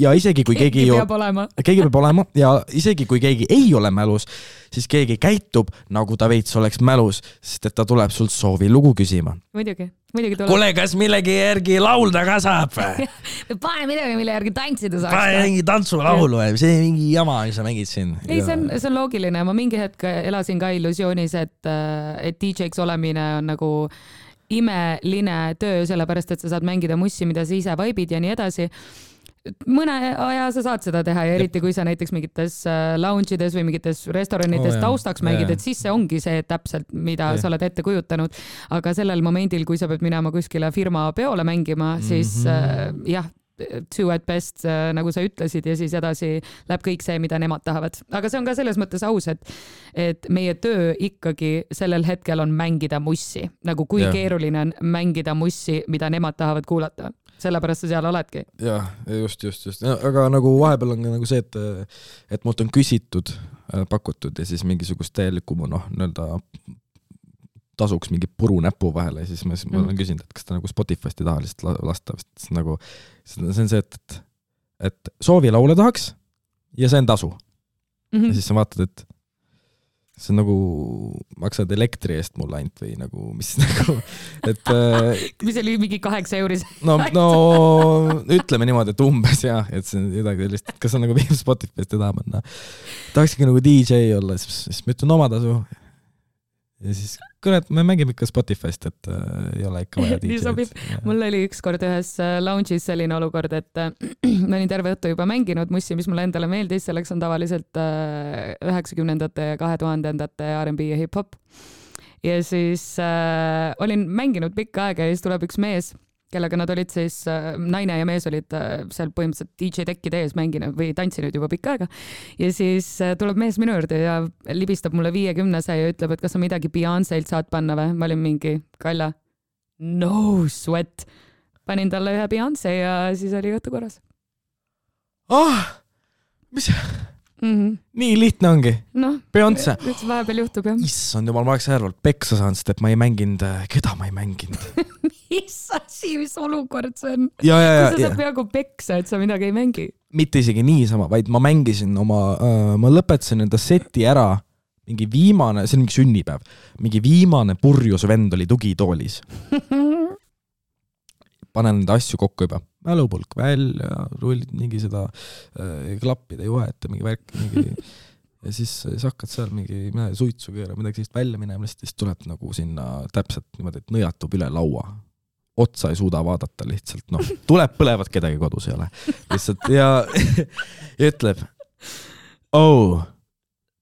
Ja isegi kui keegi ei peab olema. keegi peab olema ja isegi kui keegi ei ole mälus, siis keegi käitub nagu ta veits oleks mälus, sest et ta tuleb sult soovilugu küsima. muidugi, muidugi tuleb. kuule, kas millegi järgi laulda ka saab? pane midagi, mille järgi tantsida pane saaks. mingi tantsulaulu, see mingi jama, mis sa mängid siin. ei, see on, see on loogiline, ma mingi hetk elasin ka illusioonis, et, et DJ-ks olemine on nagu imeline töö, sellepärast et sa saad mängida mussi, mida sa ise vaibid ja nii edasi mõne aja sa saad seda teha ja eriti kui sa näiteks mingites äh, lounge ides või mingites restoranides oh, jaa. taustaks mängid, et siis see ongi see täpselt, mida Jah. sa oled ette kujutanud. aga sellel momendil, kui sa pead minema kuskile firma peole mängima, siis Mhm. äh, jah, two at best, nagu sa ütlesid ja siis edasi läheb kõik see, mida nemad tahavad. aga see on ka selles mõttes aus, et, et meie töö ikkagi sellel hetkel on mängida mussi, nagu kui Jah. keeruline on mängida mussi, mida nemad tahavad kuulata sellepärast sa seal oledki. jah, just, just, just, aga nagu vahepeal on ka nagu see, et, et mult on küsitud, pakutud ja siis mingisugust täielikku noh, nii-öelda tasuks mingi puru näpu vahele ja siis ma, siis ma olen küsinud, et kas ta nagu Spotify'st ei taha lihtsalt la- lasta, sest nagu see on see, et, et, soovi laule tahaks ja see on tasu Mhm. ja siis sa vaatad, et see on nagu, maksad elektri eest mulle ainult või nagu, mis nagu, et äh, mis oli mingi kaheksa euris? no, no ütleme niimoodi, et umbes jah, et see on midagi sellist, et kas on nagu viimase Spotify'st ja tahab, et noh, tahakski nagu DJ olla, siis, siis ma ütlen oma tasu ja siis kurat, me mängime ikka Spotify'st, et äh, ei ole ikka vaja nii sobib. mul oli ükskord ühes äh, lounge'is selline olukord, et äh, ma olin terve õhtu juba mänginud mussi, mis mulle endale meeldis, selleks on tavaliselt äh, üheksakümnendate ja kahe tuhandendate R'n'B ja hip-hop. ja siis äh, olin mänginud pikka aega ja siis tuleb üks mees kellega nad olid siis, äh, naine ja mees olid äh, seal põhimõtteliselt DJ tekkide ees mänginud või tantsinud juba pikka aega. ja siis äh, tuleb mees minu juurde ja libistab mulle viiekümnese ja ütleb, et kas sa midagi Beyonce'ilt saad panna või. ma olin mingi, Kalja, no sweat. panin talle ühe Beyonce ja siis oli jutu korras. ah, mis mm. -hmm. nii lihtne ongi noh, Beyonce. vahepeal juhtub jah. issand jumal, ma oleks järelikult peksa saanud, sest et ma ei mänginud, keda ma ei mänginud mis asi, mis olukord see on? kui sa saad peaaegu peksa, et sa midagi ei mängi. mitte isegi niisama, vaid ma mängisin oma äh,, ma lõpetasin enda seti ära, mingi viimane, see on mingi sünnipäev, mingi viimane purjus vend oli tugitoolis panen neid asju kokku juba, mälupulk välja, rullid mingi seda äh, klappide juhet ja mingi värk, mingi ja siis, siis hakkad seal mingi midagi suitsu keerama, midagi sellist välja minema, siis tuleb nagu sinna täpselt niimoodi, et nõjatub üle laua. otsa ei suuda vaadata lihtsalt, noh, tuleb põlevat, kedagi kodus ei ole. lihtsalt ja, ja ütleb, oh,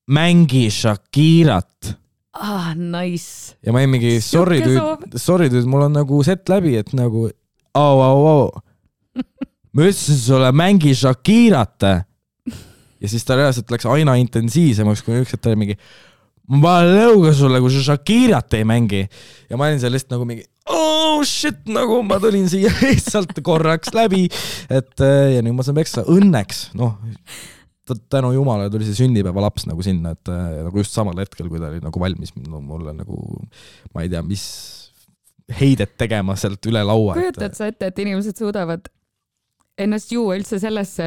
mängi Shakirat ah, nice. ja ma olin mingi sorry dude, sorry dude, mul on nagu set läbi, et nagu au, au, au. ma ütlesin sulle, mängi Shakirat. ja siis ta reaalselt läks aina intensiivsemaks, kuni üks hetk oli mingi, ma panen lõuga sulle, kui sa Shakirat ei mängi. ja ma olin seal lihtsalt nagu mingi, oh shit, nagu ma tulin siia lihtsalt korraks läbi, et ja nüüd ma saan peksa, õnneks, noh tänu jumalale tuli see sünnipäevalaps nagu sinna, et nagu just samal hetkel, kui ta oli nagu valmis mulle nagu, ma ei tea, mis heidet tegema sealt üle laua. kujutad sa ette, et inimesed suudavad ennast juua üldse sellesse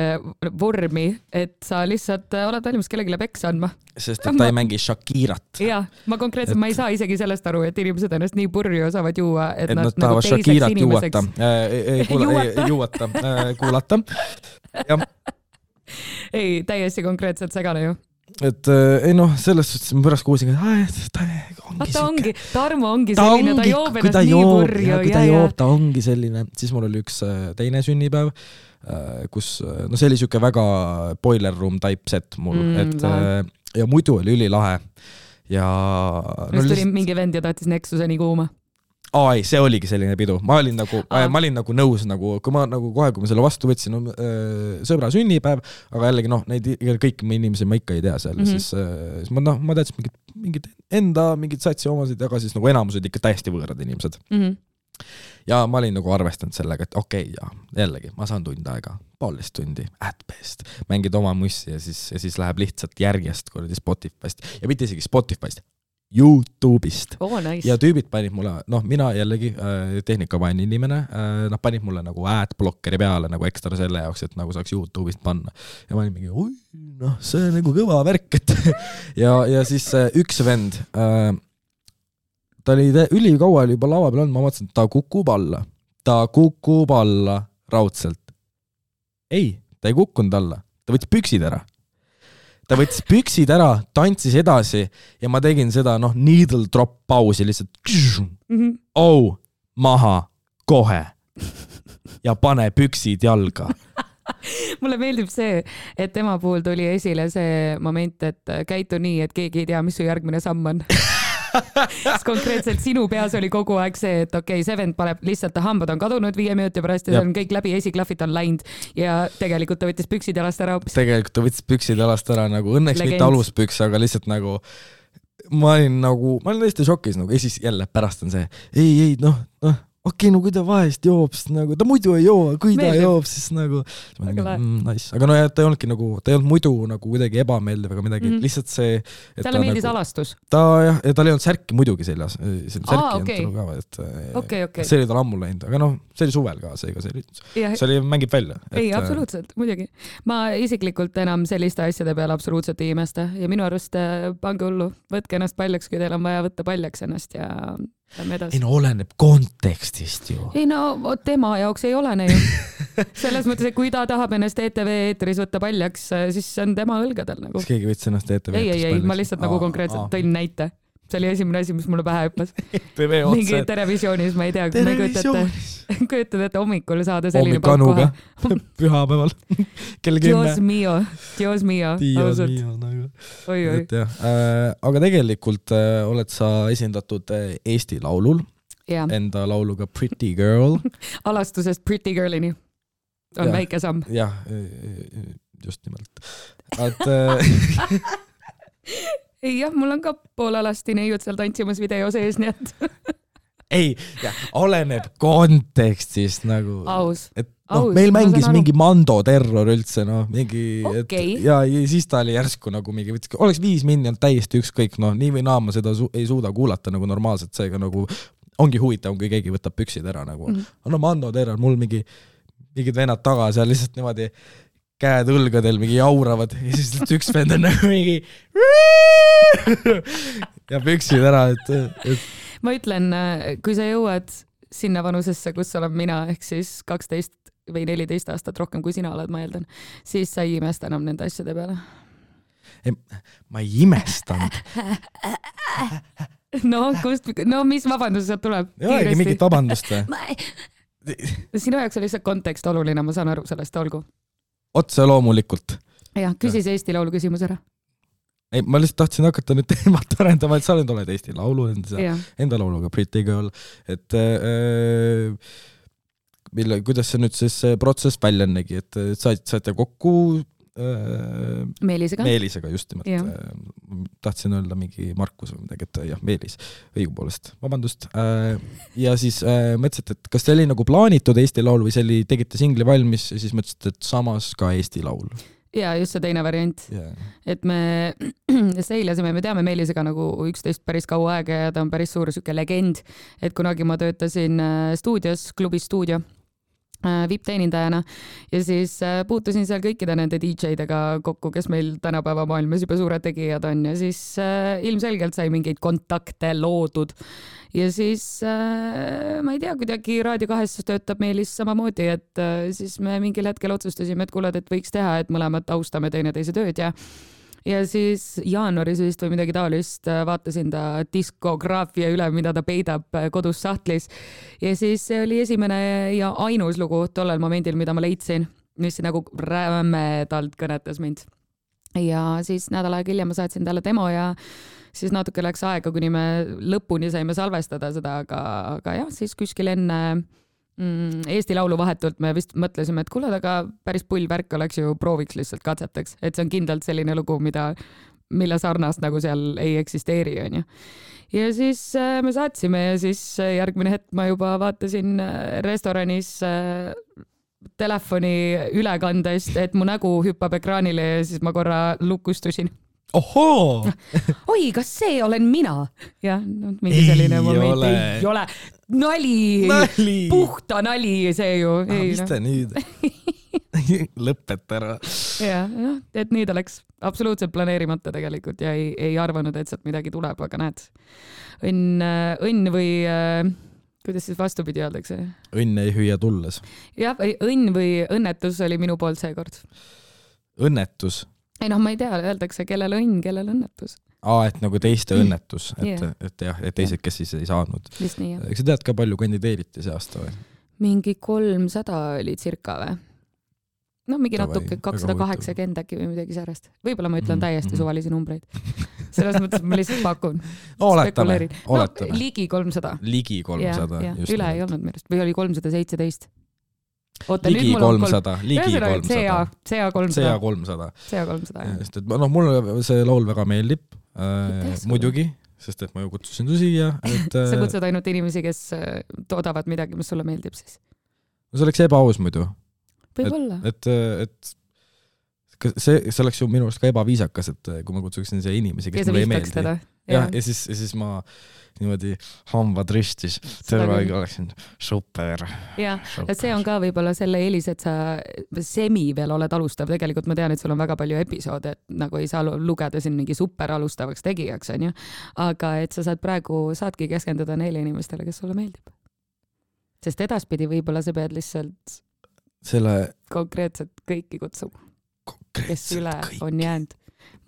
vormi, et sa lihtsalt oled valmis kellelegi peksa andma. sest et ta ma... ei mängi Shakirat. jah, ma konkreetselt et..., ma ei saa isegi sellest aru, et inimesed ennast nii purju saavad juua, et, nad, nad nagu Shakirat juuata äh,, ei juuata äh,, kuulata, jah. ei, täiesti konkreetselt segane ju et äh, ei noh, selles suhtes ma pärast kuulsin, et ta ongi Vaata ongi, Tarmo ongi selline, ta joob ennast nii purju. kui ta joob, ta ongi selline, siis mul oli üks äh, teine sünnipäev, äh, kus, no see oli siuke väga boiler room type set mul mm,, et lahe. ja muidu oli ülilahe ja. no, tuli lihtsalt... mingi vend ja tahtis Nexuseni kuuma? Aa ei, see oligi selline pidu, ma olin nagu, ma olin nagu nõus nagu, kui ma nagu kohe, kui ma selle vastu võtsin, no äh, sõbra sünnipäev, aga jällegi noh, neid kõiki inimesi ma ikka ei tea seal mm, -hmm. siis, äh, siis ma noh, ma teadsin mingit, mingit enda mingeid satsi omasid, aga siis nagu enamused ikka täiesti võõrad inimesed. Mm. -hmm ja ma olin nagu arvestanud sellega, et okei okay,, ja jällegi ma saan tund aega, poolteist tundi, at best, mängid oma mussi ja siis, ja siis läheb lihtsalt järjest kuradi Spotify'st. Ja mitte isegi Spotify'st, Youtube'ist oh,. Nice. ja tüübid panid mulle, noh, mina jällegi äh, tehnikavaene inimene äh,, nad panid mulle nagu adblockeri peale nagu ekstra selle jaoks, et nagu saaks Youtube'ist panna. ja ma olin mingi, oi, noh, see on nagu kõva värk, et ja, ja siis äh, üks vend äh,, ta oli ülikaua oli juba lava peal olnud, ma mõtlesin, et ta kukub alla. ta kukub alla raudselt. ei, ta ei kukkunud alla, ta võttis püksid ära ta võttis püksid ära, tantsis edasi ja ma tegin seda noh, needle drop pausi lihtsalt mm. -hmm. oh, maha, kohe. ja pane püksid jalga mulle meeldib see, et tema puhul tuli esile see moment, et käitu nii, et keegi ei tea, mis su järgmine samm on siis konkreetselt sinu peas oli kogu aeg see, et okei okay,, see vend paneb lihtsalt, hambad on kadunud viie minuti pärast ja see on kõik läbi, esiklahvid on läinud ja tegelikult ta võttis püksid jalast ära hoopis. tegelikult ta võttis püksid jalast ära nagu õnneks Legend. mitte aluspüks, aga lihtsalt nagu ma olin nagu, ma olin täiesti šokis nagu ja siis jälle pärast on see ei, ei noh, noh okei okay,, no kui ta vahest joob, siis nagu, ta muidu ei joo, kui Meeldib. ta joob, siis nagu mm, nice, aga no jah, ta ei olnudki nagu, ta ei olnud muidu nagu kuidagi ebameeldiv ega midagi mm. -hmm. lihtsalt see talle meeldis nagu, alastus. ta jah, ja tal ei olnud särki muidugi seljas, särki ei olnud tal ka, et eh, okei, okei. see oli tal ammu läinud, aga noh, see oli suvel ka, seega see oli, see oli, mängib välja. ei, absoluutselt, muidugi. ma isiklikult enam selliste asjade peale absoluutselt ei imesta ja minu arust äh, pange hullu, võtke ennast paljaks, kui teil on vaja võtta paljaks ennast ja lähme edasi ei. no oleneb kontekstist ju. ei no tema jaoks ei olene ju. selles mõttes, et kui ta tahab ennast ETV eetris võtta paljaks, siis see on tema õlgadel nagu kas. keegi võttis ennast ETV ei, ei, ei, ma lihtsalt nagu konkreetselt tõin näite. See oli esimene asi, mis mulle pähe hüppas. Mingi. Terevisioonis, ma ei tea, ma ei kujuta ette, kujutad ette hommikul saada selline hommik Anuga, pühapäeval kell kümme. Dios mio, Dios ausalt, mio nagu. oi-oi. jah äh,, aga tegelikult äh, oled sa esindatud äh, Eesti Laulul jah, enda lauluga Pretty Girl. alastusest Pretty Girl'ini on Jah. väike samm. jah, just nimelt. et äh, ei jah, mul on ka poolealasti neiud seal tantsimas video sees, nii et ei, oleneb kontekstist nagu. aus. et noh meil mängis mingi Mando terror üldse noh, mingi Okei. et ja, ja siis ta oli järsku nagu mingi, oleks viis olnud täiesti ükskõik noh, nii või naa ma seda su ei suuda kuulata nagu normaalselt, seega nagu ongi huvitav, kui keegi võtab püksid ära nagu mm. -hmm. no Mando terror, mul mingi mingid vennad taga seal lihtsalt niimoodi käed õlgadel mingi jauravad ja siis lihtsalt üks vend on nagu mingi ja püksid ära, et, et ma ütlen, kui sa jõuad sinna vanusesse, kus olen mina, ehk siis kaksteist või neliteist aastat rohkem kui sina oled, ma eeldan, siis sa ei imesta enam nende asjade peale. ma ei imestanud. no kust, no mis vabandus sealt tuleb? ei olegi mingit vabandust või? sinu jaoks on lihtsalt kontekst oluline, ma saan aru sellest, olgu. Otse loomulikult. jah, küsi see Eesti Laulu küsimus ära. ei, ma lihtsalt tahtsin hakata nüüd teemat arendama, et sa nüüd oled Eesti Laulu enda, enda lauluga Pretty Girl, et äh, mille, kuidas see nüüd siis see protsess välja nägi, et et said, saite kokku äh, Meelisega. Meelisega just nimelt äh,, tahtsin öelda mingi Markus või midagi, et jah, Meelis, õigupoolest, vabandust äh,. ja siis äh, mõtlesite, et kas see oli nagu plaanitud Eesti Laul või see oli, tegite singli valmis ja siis mõtlesite, et samas ka Eesti Laul ja just see teine variant, yeah.. et me seilasime, me teame Meelisega nagu üksteist päris kaua aega ja ta on päris suur sihuke legend, et kunagi ma töötasin äh, stuudios, klubis Stuudio äh, vipp-teenindajana ja siis äh, puutusin seal kõikide nende DJ-dega kokku, kes meil tänapäeva maailmas juba suured tegijad on. Ja siis äh, ilmselgelt sai mingeid kontakte loodud. Ja siis äh, ma ei tea, kuidagi Raadio kahes töötab Meelis samamoodi, et äh, siis me mingil hetkel otsustasime, et kuule, et võiks teha, et mõlemad austame teineteise tööd ja ja siis jaanuaris vist või midagi taolist äh, vaatasin ta diskograafia üle, mida ta peidab äh, kodus sahtlis ja siis see oli esimene ja ainus lugu tollel momendil, mida ma leidsin, mis nagu rämedalt kõnetas mind. ja siis nädal aega hiljem ma saatsin talle demo ja siis natuke läks aega, kuni me lõpuni saime salvestada seda, aga, aga jah, siis kuskil enne Eesti Laulu vahetult me vist mõtlesime, et kuule, aga päris pull värk oleks ju, prooviks lihtsalt katsetaks, et see on kindlalt selline lugu, mida, mille sarnast nagu seal ei eksisteeri, onju ja siis äh, me saatsime ja siis äh, järgmine hetk ma juba vaatasin äh, restoranis telefoni ülekandest, et mu nägu hüppab ekraanile ja siis ma korra lukustusin. ohoo, oi, kas see olen mina? jah, mingi selline moment ei ole. Nali, nali. puhta nali see ju. mis te nüüd lõpeta ära. jah, noh, et nüüd oleks absoluutselt planeerimata tegelikult ja ei, ei arvanud, et sealt midagi tuleb, aga näed, õnn, õnn või äh, kuidas siis vastupidi öeldakse? õnn ei hüüa tulles. jah, õnn või õnnetus oli minu poolt seekord. õnnetus. ei noh, ma ei tea, öeldakse, kellel õnn, kellel õnnetus. aa, et nagu teiste õnnetus, et Jah. et jah, et teised, kes siis ei saanud. eks sa tead ka, palju kandideeriti see aasta või? mingi kolmsada oli circa või? no mingi Davai, natuke kakssada kaheksakümmend äkki või midagi säärast. võib-olla ma ütlen Mhm, täiesti mhm. suvalisi numbreid. selles mõttes, et ma lihtsalt pakun. no oletame, spekuleerin. no oletame. ligi kolmsada. ligi kolmsada. üle ei olnud minu arust või oli kolmsada seitseteist. oota, nüüd mul on kolm. ühesõnaga CA kolmsada., CA CA kolmsada. CA kolmsada jah. sest et noh, mulle see laul väga meeldib. Muidugi sest et ma ju kutsusin su siia, et sa kutsud ainult inimesi, kes äh, toodavad midagi, mis sulle meeldib siis? no see oleks ebaaus muidu. võib-olla. et, et, et see, see oleks ju minu arust ka ebaviisakas, et kui ma kutsuksin siia inimesi, kes mulle ei meeldi. Jah, ja siis, ja siis ma niimoodi hambad ristis, terve aeg oleksin super. jah, et see on ka võib-olla selle eelis, et sa semi veel oled alustav, tegelikult ma tean, et sul on väga palju episoode, et nagu ei saa lugeda siin mingi super alustavaks tegijaks, onju. aga et sa saad praegu, saadki keskenduda neile inimestele, kes sulle meeldib. sest edaspidi võib-olla sa pead lihtsalt selle konkreetselt kõiki kutsuma, kes üle kõik. on jäänud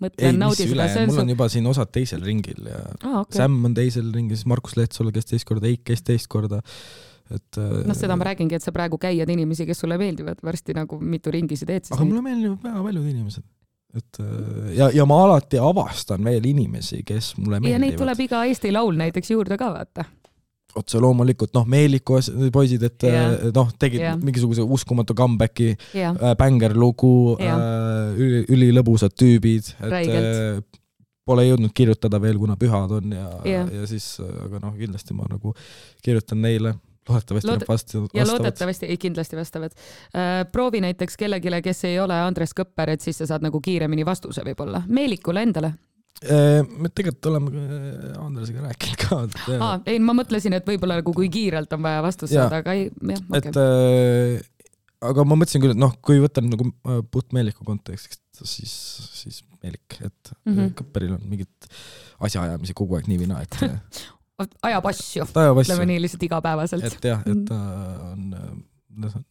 mõtlen, naudi seda. mul on juba siin osad teisel ringil ja ah, okay. Sam on teisel ringil, siis Markus Lehtsalu käis teist korda, Eik käis teist korda et noh, seda ma räägingi, et sa praegu käiad inimesi, kes sulle meeldivad, varsti nagu mitu ringi sa teed siis. aga mulle meeldivad väga paljud inimesed. et äh, ja, ja ma alati avastan veel inimesi, kes mulle meeldivad. ja neid tuleb iga Eesti Laul näiteks juurde ka vaata otse loomulikult noh, Meeliku poisid, et yeah. noh, tegid yeah. mingisuguse uskumatu comeback'i yeah., äh, bängerlugu yeah., äh, üli, ülilõbusad tüübid, et Räigelt. Äh, pole jõudnud kirjutada veel, kuna pühad on ja yeah., ja siis, aga noh, kindlasti ma nagu kirjutan neile loodetavasti Lood... nad vastavad. ja loodetavasti, ei kindlasti vastavad äh,. proovi näiteks kellelegi, kes ei ole Andres Kõpper, et siis sa saad nagu kiiremini vastuse võib-olla. Meelikule endale Äh, me tegelikult oleme äh, Andresega rääkinud ka. Äh, aa, ei, ma mõtlesin, et võib-olla nagu kui kiirelt on vaja vastust saada, aga ei, jah okay.. et äh, aga ma mõtlesin küll, et noh, kui võtta nüüd nagu puht Meeliku kontekstist, siis, siis Meelik, et mm -hmm. Kõpperil on mingit asjaajamisi kogu aeg nii või naa, et ajab asju, ütleme nii lihtsalt igapäevaselt. et jah, et ta on,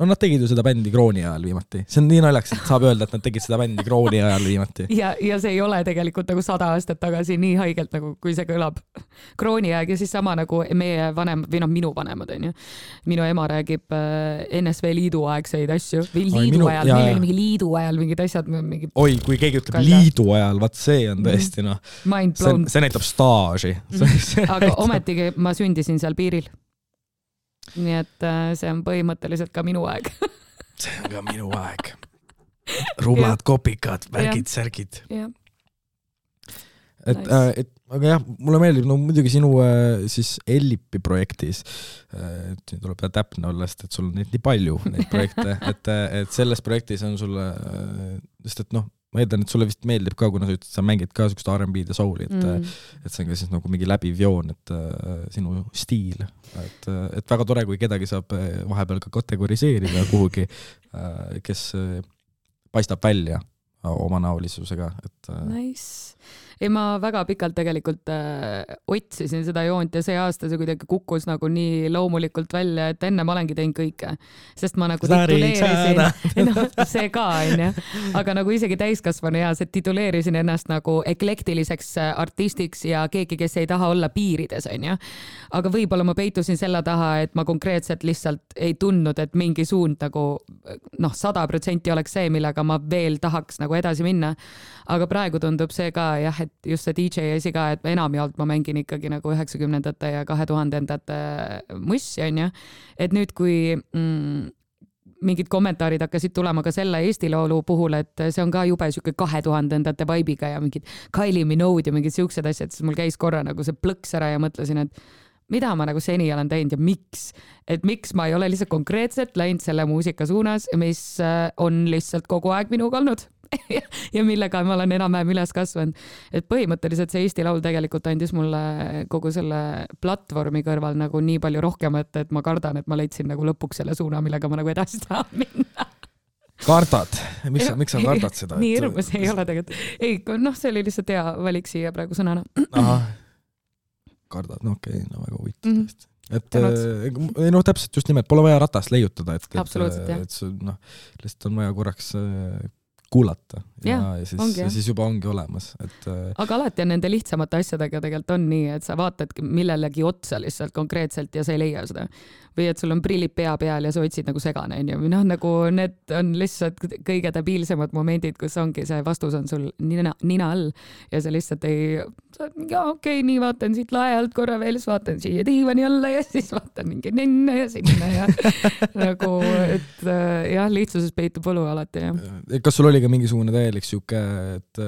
no nad tegid ju seda bändi Krooni ajal viimati, see on nii naljakas, et saab öelda, et nad tegid seda bändi Krooni ajal viimati. ja, ja see ei ole tegelikult nagu sada aastat tagasi nii haigelt nagu, kui see kõlab. Krooni aeg ja siis sama nagu meie vanem või noh, minu vanemad onju. minu ema räägib äh, NSV Liidu aegseid asju või liidu minu, ajal, meil oli mingi liidu ajal mingid asjad, mingi. oi, kui keegi ütleb kalda. liidu ajal, vaat see on tõesti noh. see, see näitab staaži. aga ometigi ma sündisin seal piiril nii et äh, see on põhimõtteliselt ka minu aeg see on ka minu aeg. rumalad kopikad, värgid, särgid. et nice., äh, et aga jah, mulle meeldib, no muidugi sinu äh, siis Ellipi projektis, et siin tuleb täpne olla, sest et sul on neid nii palju, neid projekte, et, et selles projektis on sul, sest et noh ma eeldan, et sulle vist meeldib ka, kuna sa ütlesid, sa mängid ka siukest R'n'B-d ja soul'i, et mm. et see on ka siis nagu mingi läbiv joon, et äh, sinu stiil, et, et väga tore, kui kedagi saab äh, vahepeal ka kategoriseerida kuhugi äh,, kes äh, paistab välja omanäolisusega, et äh.... Nice ei, ma väga pikalt tegelikult äh, otsisin seda joont ja see aasta see kuidagi kukkus nagu nii loomulikult välja, et enne ma olengi teinud kõike, sest ma nagu tituleerisin, noh see ka onju, aga nagu isegi täiskasvanu eas, et tituleerisin ennast nagu eklektiliseks äh, artistiks ja keegi, kes ei taha olla piirides onju. aga võib-olla ma peitusin selle taha, et ma konkreetselt lihtsalt ei tundnud, et mingi suund nagu noh, sada protsenti oleks see, millega ma veel tahaks nagu edasi minna. aga praegu tundub see ka jah, et just see DJ asi ka, et enamjaolt ma mängin ikkagi nagu üheksakümnendate ja kahe tuhandendate mussi, onju. et nüüd, kui mm, mingid kommentaarid hakkasid tulema ka selle Eesti Laulu puhul, et see on ka jube sihuke kahe tuhandendate vibe'iga ja mingid Kylie Minogue ja mingid siuksed asjad, siis mul käis korra nagu see plõks ära ja mõtlesin, et mida ma nagu seni olen teinud ja miks, et miks ma ei ole lihtsalt konkreetselt läinud selle muusika suunas, mis äh, on lihtsalt kogu aeg minuga olnud ja millega ma olen enam-vähem üles kasvanud. et põhimõtteliselt see Eesti Laul tegelikult andis mulle kogu selle platvormi kõrval nagu nii palju rohkemat, et ma kardan, et ma leidsin nagu lõpuks selle suuna, millega ma nagu edasi tahan minna kardad, miks sa, miks sa kardad seda? nii hirmus ei ole tegelikult, ei noh, see oli lihtsalt hea valik siia praegu sõnana. ahah, kardad, no okei okay,, no väga huvitav mm -hmm. tõesti et ei noh, täpselt just nimelt, pole vaja ratast leiutada, et, et, et see noh, lihtsalt on vaja korraks kuulata ja, ja, ja siis, ja siis juba ongi olemas, et. Äh, aga alati on nende lihtsamate asjadega tegelikult on nii, et sa vaatad millelegi otsa lihtsalt konkreetselt ja sa ei leia seda või et sul on prillid pea peal ja sa otsid nagu segane onju, või noh, nagu need on lihtsalt kõige debiilsemad momendid, kus ongi see vastus on sul nina, nina all ja sa lihtsalt ei, sa oled mingi okei okay,, nii vaatan siit lae alt korra veel, siis vaatan siia diivani alla ja siis vaatan mingi ninna ja sinna ja nagu, et äh, jah, lihtsuses peitub võlu alati jah. kas sul oli ka mingisugune täielik sihuke, et,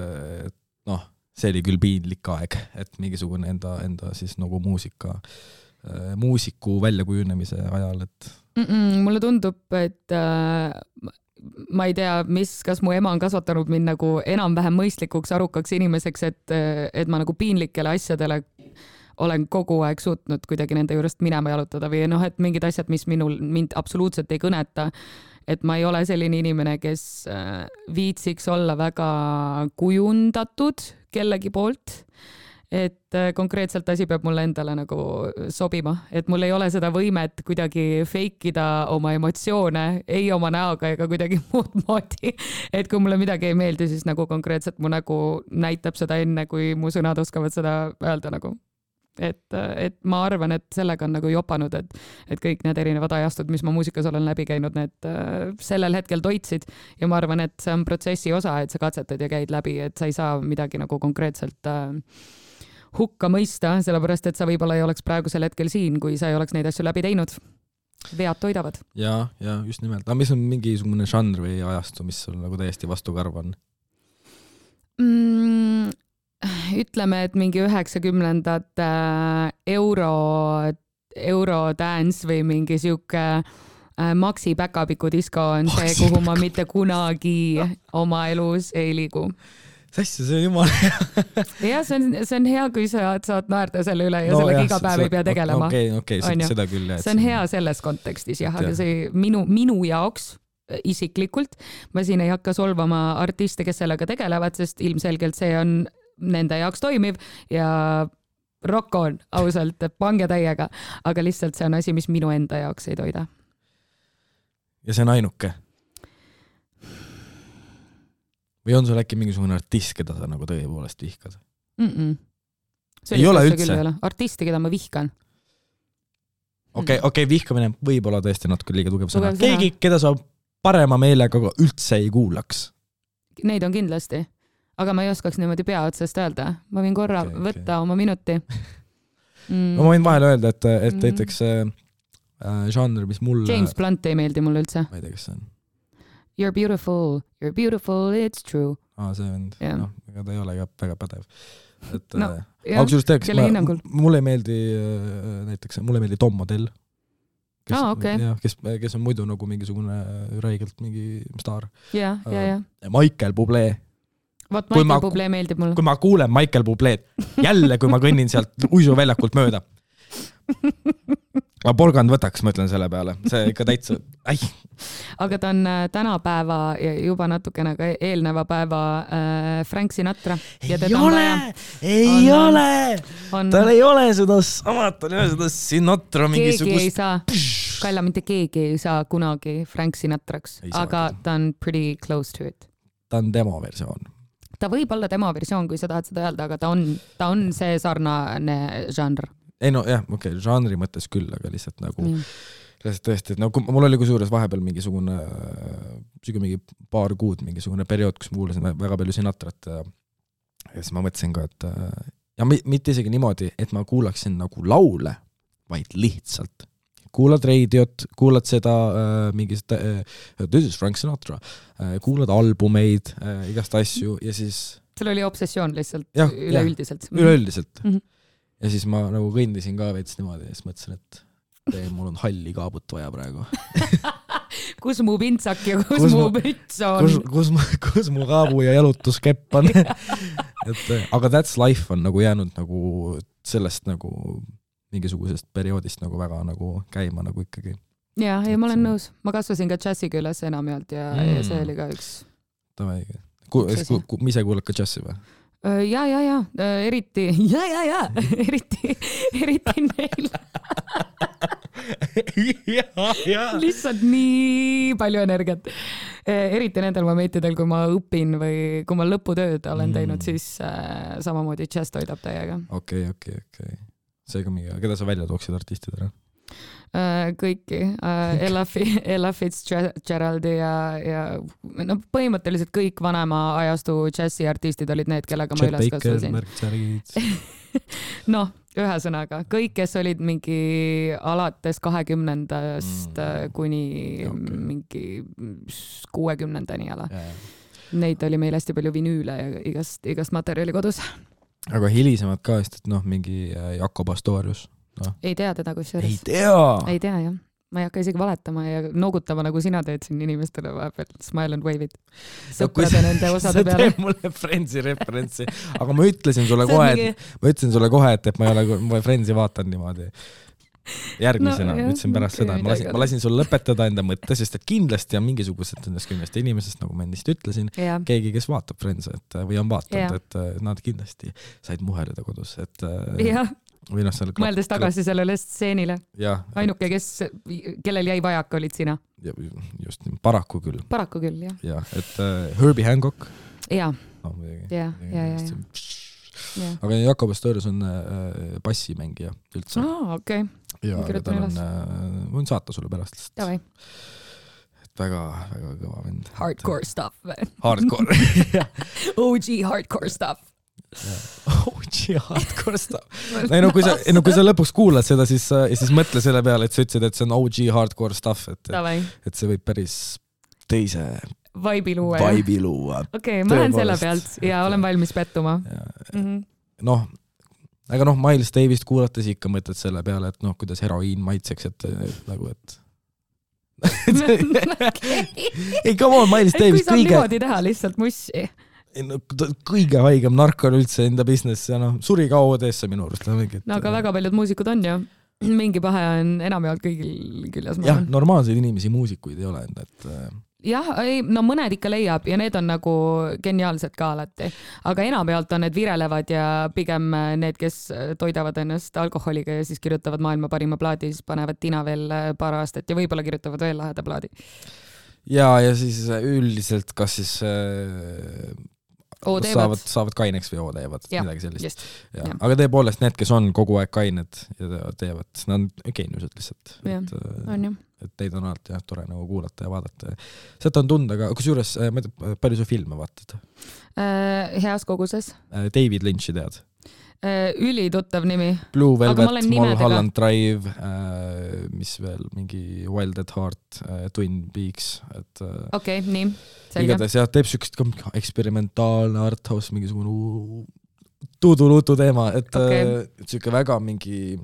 et noh see oli küll piinlik aeg, et mingisugune enda, enda siis nagu muusika, muusiku väljakujunemise ajal, et mm. -mm, mulle tundub, et äh, ma ei tea, mis, kas mu ema on kasvatanud mind nagu enam-vähem mõistlikuks, arukaks inimeseks, et, et ma nagu piinlikele asjadele olen kogu aeg suutnud kuidagi nende juurest minema jalutada või noh, et mingid asjad, mis minul, mind absoluutselt ei kõneta. Et ma ei ole selline inimene, kes äh, viitsiks olla väga kujundatud kellegi poolt et äh, konkreetselt asi peab mulle endale nagu sobima, et mul ei ole seda võimet kuidagi fake ida oma emotsioone ei oma näoga ega kuidagi muud moodi. et kui mulle midagi ei meeldi, siis nagu konkreetselt mu nägu näitab seda enne, kui mu sõnad oskavad seda öelda nagu et, et ma arvan, et sellega on nagu jopanud, et, et kõik need erinevad ajastud, mis ma muusikas olen läbi käinud, need äh, sellel hetkel toitsid ja ma arvan, et see on protsessi osa, et sa katsetad ja käid läbi, et sa ei saa midagi nagu konkreetselt äh, hukka mõista, sellepärast et sa võib-olla ei oleks praegusel hetkel siin, kui sa ei oleks neid asju läbi teinud. vead toidavad. ja, ja just nimelt, aga mis on mingisugune žanr või ajastu, mis sul nagu täiesti vastukarv on mm,? Ütleme, et mingi üheksakümnendate euro, eurodance või mingi sihuke äh, Maxi päkapiku disko on see, kuhu ma mitte kunagi oma elus ei liigu asja, see on jumala hea jah, see on, see on hea, kui sa saad naerda selle üle ja no, sellega iga päev ei pea tegelema. okei, okei, seda küll jah. see on hea selles kontekstis jah, aga see minu, minu jaoks äh, isiklikult, ma siin ei hakka solvama artiste, kes sellega tegelevad, sest ilmselgelt see on nende jaoks toimiv ja rock on, ausalt, pange täiega, aga lihtsalt see on asi, mis minu enda jaoks ei toida. ja see on ainuke või on sul äkki mingisugune artist, keda sa nagu tõepoolest vihkad mm? -mm. ei ole üldse? artisti, keda ma vihkan. okei okei vihkamine võib olla tõesti natuke liiga tugev sõna. keegi, keda sa parema meelega üldse ei kuulaks? Neid on kindlasti, aga ma ei oskaks niimoodi pea otsast öelda, ma võin korra okay, võtta okay. oma minuti mm.. no ma võin vahele öelda, et, et mm. näiteks äh, žanr, mis mulle James Blunt ei meeldi mulle üldse. ma ei tea, kes see on You are beautiful, you are beautiful, it's true. aa, see vend yeah., noh, ega ta ei ole ka väga pädev. et no, äh, aga kusjuures tead, mulle ei meeldi äh, näiteks, mulle ei meeldi Tom Modell. kes ah, okay. jah, kes, kes on muidu nagu mingisugune räigelt mingi staar. ja, ja, ja. Michael Bublé vot Michael ma, Bublé meeldib mulle. kui ma kuulen Michael Bubléd, jälle, kui ma kõnnin sealt uisuväljakult mööda ma porgand võtaks, ma ütlen selle peale, see ikka täitsa, ai. aga ta on äh, tänapäeva ja juba natukene ka eelneva päeva äh, Frank Sinatra. ei ole, ei on, ole, tal ei ole seda samat, tal ei ole seda Sinatra mingisugust. keegi ei saa, Kaila, mitte keegi ei saa kunagi Frank Sinatraks, aga ta on pretty close to it. ta on demo versioon ta võib olla demo versioon, kui sa tahad seda öelda, aga ta on, ta on see sarnane žanr ei no jah, okei okay,, žanri mõttes küll, aga lihtsalt nagu mm. lihtsalt tõesti, et no kui mul oli kusjuures vahepeal mingisugune, sihuke mingi paar kuud mingisugune periood, kus ma kuulasin väga palju Sinatrat ja ja siis ma mõtlesin ka, et ja mitte isegi niimoodi, et ma kuulaksin nagu laule, vaid lihtsalt kuulad reediot, kuulad seda äh, mingist äh,, this is Frank Sinatra äh,, kuulad albumeid äh,, igast asju ja siis sul oli obsessioon lihtsalt üleüldiselt? üleüldiselt mm. -hmm ja siis ma nagu kõndisin ka veits niimoodi ja siis mõtlesin, et tee, mul on halli kaabut vaja praegu kus mu pintsak ja kus, kus mu müts on? kus, kus, kus mu kaabu ja jalutuskepp on et aga That's Life on nagu jäänud nagu sellest nagu mingisugusest perioodist nagu väga nagu käima nagu ikkagi. ja, ei ma olen nõus, ma kasvasin ka džässiga üles enamjaolt ja mm., ja see oli ka üks. Davai, ise kuulad ka džässi või? Ja, ja, ja eriti ja, ja, ja eriti, eriti neil lihtsalt nii palju energiat. Eriti nendel momentidel, kui ma õpin või kui ma lõputööd olen mm. teinud, siis äh, samamoodi džäss toidab täiega. okei okay,, okei okay,, okei okay.. Seega mingi, keda sa välja tooksid artistidena? Äh, kõiki äh, Ella, Ella Fitzgeraldi ja, ja no põhimõtteliselt kõik vanema ajastu džässiartistid olid need, kellega ma üles kasvasin. noh, ühesõnaga kõik, kes olid mingi alates kahekümnendast mm, kuni okay. mingi kuuekümnendani ala. neid oli meil hästi palju vinüüle ja igast, igast materjali kodus. Aga hilisemad ka vist, et noh, mingi äh, Jakob Astorius. ei tea teda ei kusjuures. tea. ei tea jah, ma ei hakka isegi valetama ja noogutama, nagu sina teed siin inimestele vahepeal, smile and wave'id. sõprade nende osade peale. teeb mulle Friendsi referentsi, aga ma ütlesin sulle kohe, mingi, ma ütlesin sulle kohe, et, et ma ei ole, ma Friendsi vaatan niimoodi. Järgmisena No jah, ütlesin pärast seda, ma midagi lasin, ma lasin sul lõpetada enda mõtte, sest et kindlasti on mingisugused nendest kümnest inimesest, nagu ma ennist ütlesin, jah, keegi, kes vaatab Friendsi, et või on Jaa. vaadanud, et äh, nad kindlasti said muheleda kodus, et äh, jah, või noh, seal mõeldes tagasi sellele stseenile, jah, ainuke, kes, kellel jäi vajaka, olid sina. just, paraku küll, paraku küll jah, jah, et äh, Herbie Hancock, ja, no muidugi. ja, ja, ja, aga Jakob Astorius on bassimängija üldse. Aa, okei, ja ma aga tal on üles., ma võin saata sulle pärast lihtsalt, et väga-väga kõva vend. hardcore stuff, Hardcore. OG hardcore stuff. OG hardcore stuff. ei no kui sa, ei no kui sa lõpuks kuulad seda, siis, siis mõtle selle peale, et sa ütlesid, et see on OG hardcore stuff, et, et see võib päris teise vaibi luua jah? vibe'i luua. okei, ma lähen selle pealt ja olen valmis pettuma mm. noh, aga noh, Miles Davist kuulates ikka mõtled selle peale, et noh, kuidas heroiin maitseks, et nagu, et ei, come on, Miles kui Davis saab kõige, niimoodi teha lihtsalt mussi. kõige haigem narkon üldse enda business ja noh, suri ka OD-sse minu arust. no aga väga paljud muusikud on ju, mingi pahe on enamjaolt kõigil küljes, jah, normaalseid inimesi, muusikuid ei ole, et äh, jah, ei no mõned ikka leiab ja need on nagu geniaalsed ka alati, aga enamjaolt on need virelevad ja pigem need, kes toidavad ennast alkoholiga ja siis kirjutavad maailma parima plaadi, siis panevad tina veel paar aastat ja võib-olla kirjutavad veel laheda plaadi. ja, ja siis üldiselt kas siis äh, OD-vad. saavad, saavad kaineks või Jah, midagi sellist. aga tõepoolest need, kes on kogu aeg kained ja te- teevad, nad on geeniused lihtsalt. Jah, äh, on ju. Et neid on alati jah tore nagu kuulata ja vaadata. seda on tunda ka, kusjuures äh, ma ei tea, palju sa filme vaatad? Äh, heas koguses. David Lynch'i tead? ülituttav nimi. Blue Velvet, Mulholland Drive, mis veel, mingi Wild at Heart, Twin Peaks, et äh, okei okay,, nii, selge. igatahes jah, teeb siukest eksperimentaalne arthouse, mingisugune uu- tuudu-luutu teema, et okay. siuke väga mingi,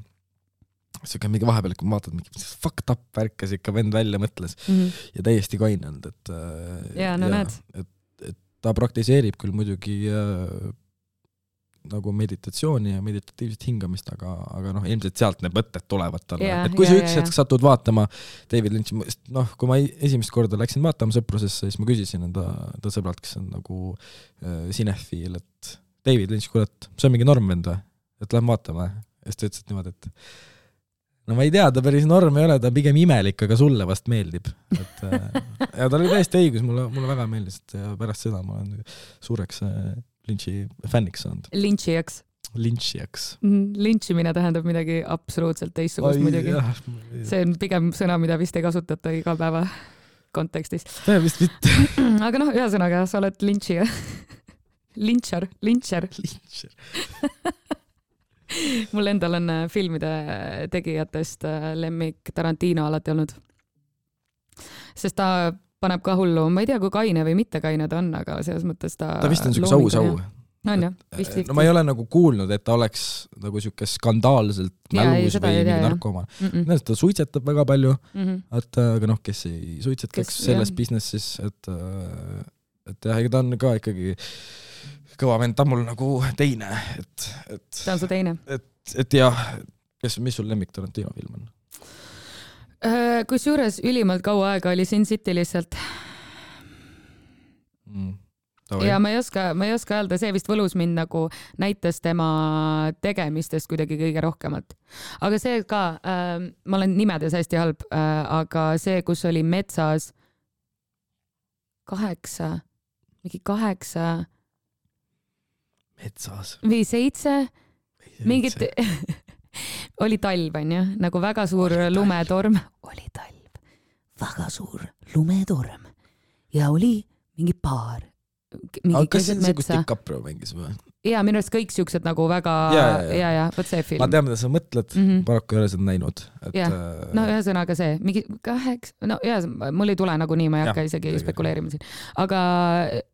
siuke mingi vahepeal, kui vaatad mingi fucked up värke, siuke vend välja mõtles Mhm. ja täiesti kaine olnud, et äh, Jaa, no näed. et, et ta praktiseerib küll muidugi äh, nagu meditatsiooni ja meditatiivset hingamist, aga, aga noh, ilmselt sealt need mõtted tulevad talle Jaa, et kui sa jaa, üks jaa, hetk satud vaatama David Lynch'i, noh, kui ma esimest korda läksin vaatama Sõprusesse, siis ma küsisin enda, enda sõbralt, kes on nagu äh, sinefiil, et David Lynch, kuule, et see on mingi normvend või? et lähme vaatame. ja siis ta ütles, et niimoodi, et no ma ei tea, ta päris norm ei ole, ta on pigem imelik, aga sulle vast meeldib. et äh, ja tal oli täiesti õigus, mulle, mulle väga meeldis, et ja pärast seda ma olen suureks äh, Lynch'i fänniks saanud. lintšijaks. Lynch'iaks. lintšimine tähendab midagi absoluutselt teistsugust muidugi. see on pigem sõna, mida vist ei kasutata igapäeva kontekstis. vist mitte aga noh, ühesõnaga, sa oled lintšija. lintšar, lintšer. Lynch. mul endal on äh, filmide tegijatest äh, lemmik Tarantino alati olnud. sest ta paneb ka hullu, ma ei tea, kui kaine või mitte kaine ta on, aga selles mõttes ta. ta vist on siukene aus-au. on jah, vist no ma ei ole nagu kuulnud, et ta oleks nagu siuke skandaalselt mälus seda või mingi narkomaan. mm. näed, ta suitsetab väga palju, -mm. et äh, aga noh, kes ei suitsetaks Kes- selles jah. business'is, et äh, et jah, ega ta on ka ikkagi kõva vend, ta on mul nagu teine, et, et, see on su teine. et jah, kes, mis sul lemmik Tarantino film on? Äh, kusjuures ülimalt kaua aega oli Sin City lihtsalt Mm. ja ma ei oska, ma ei oska öelda, see vist võlus mind nagu näitas tema tegemistest kuidagi kõige rohkemat. aga see ka äh,, ma olen nimedes hästi halb äh,, aga see, kus oli metsas kaheksa, mingi kaheksa metsas. või seitse mingit, oli talv onju, nagu väga suur Oli lumetorm. oli talv, väga suur lumetorm ja oli mingi paar. kas see on see, kus DiCaprio mängis või? ja minu arust kõik siuksed nagu väga Ja, ja, ja, ja. ja, ja vot see film ma. tean, mida sa mõtled mm. -hmm. paraku ei ole seda näinud, et äh, no ühesõnaga see mingi kaheks, no ja mul ei tule nagunii, ma ei hakka isegi õige. spekuleerima siin, aga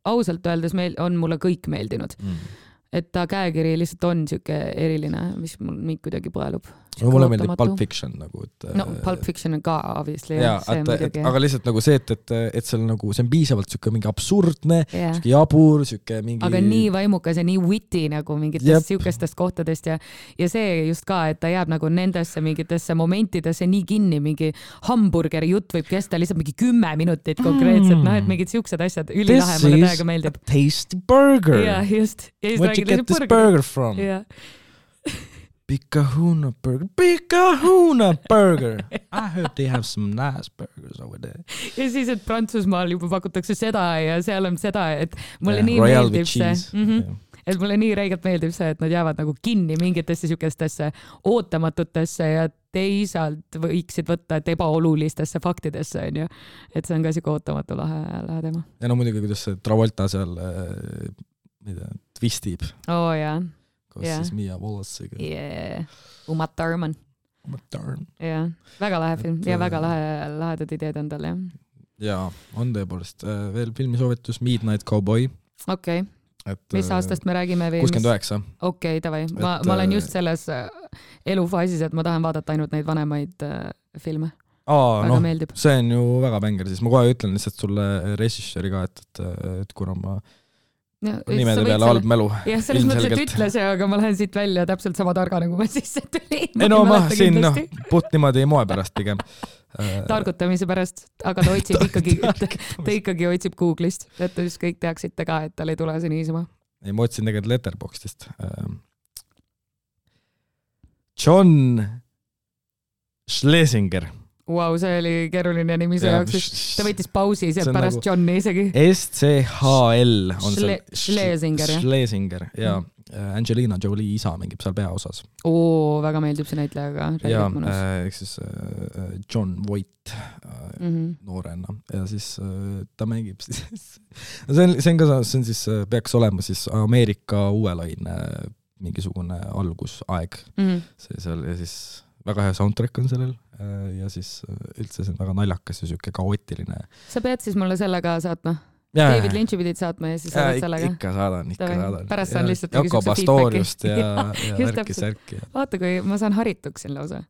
ausalt öeldes meil on mulle kõik meeldinud, mm. Et ta käekiri lihtsalt on siuke eriline, mis mul mind kuidagi põelub. No mulle meeldib Pulp Fiction nagu, et no Pulp Fiction on ka obviously jaa et, et aga lihtsalt nagu see, et, et, et seal nagu see on piisavalt siuke mingi absurdne, jah siuke jabur, siuke mingi aga nii vaimukas ja nii witty nagu mingitest siukestest kohtadest ja ja see just ka, et ta jääb nagu nendesse mingitesse momentidesse nii kinni, mingi hamburgeri jutt võib kesta lihtsalt mingi kümme minutit konkreetselt, noh et mingid siuksed asjad, ülilahe, mulle täiega meeldib. tasty burger. Jah, just. siis Where'd you get this burger from? jah, Big Kahuna Burger, Big Kahuna Burger. I heard they have some nice burgers over there. ja siis, et Prantsusmaal juba pakutakse seda ja seal on seda, et mulle Yeah, nii Royal meeldib see mm. -hmm. Yeah. et mulle nii räigelt meeldib see, et nad jäävad nagu kinni mingitesse siukestesse ootamatutesse ja teisalt võiksid võtta, et ebaolulistesse faktidesse onju. et see on ka siuke ootamatu lahe, lahe teema. ja no muidugi, kuidas see Travolta seal, ma ei tea, twistib oo oh, jaa koos yeah. siis Miia Wallace'iga yeah., Uma Thurman, oh,. darn. jah, väga lahe film Et, ja äh, väga lahe, lahedad ideed on tal jah. jaa, on tõepoolest. veel filmisoovitus Midnight Cowboy, okei okay., et mis aastast me räägime või? kuuskümmend üheksa. okei, davai, ma, ma olen äh, just selles äh, elufaasis, et ma tahan vaadata ainult neid vanemaid äh, filme, aa, väga noh, meeldib. see on ju väga bänger, siis ma kohe ütlen lihtsalt sulle režissööri ka, et, et, et kuna ma nimede peale halb mälu. jah, selles mõttes, et ütle see, aga ma lähen siit välja täpselt sama targa, nagu ma sisse tulin. ei no ma siin noh, puht niimoodi moe pärast pigem. targutamise pärast, aga ta otsib ikkagi, ta ikkagi otsib Google'ist, et te siis kõik teaksite ka, et tal ei tule see niisama. ei, ma otsin tegelikult Letterboxdist. John Schlesinger. Vau, see oli keeruline nimi su jaoks, ta võttis pausi see on pärast nagu- Johni isegi. SCHL on Schle-. Schlesinger, jah? Schlesinger ja Angelina Jolie isa mängib seal peaosas. oo, väga meeldib see näitleja ka, ja äh, ehk siis äh, John Voight äh, Mhm. noorena ja siis äh, ta mängib siis see on, see on ka, see on siis, peaks olema siis Ameerika uue laine mingisugune algusaeg Mhm. see seal ja siis väga hea soundtrack on sellel äh, ja siis äh, üldse see on väga naljakas ja siuke kaootiline. sa pead siis mulle selle ka saatma? David Lynch'i pidid saatma ja siis ja saadad sellega. ikka saadan, ikka saadan. Pärast saan lihtsalt mingi Yoko Pastoriust ja, ja Just värki täpselt. särki. vaata, kui ma saan harituks siin lausa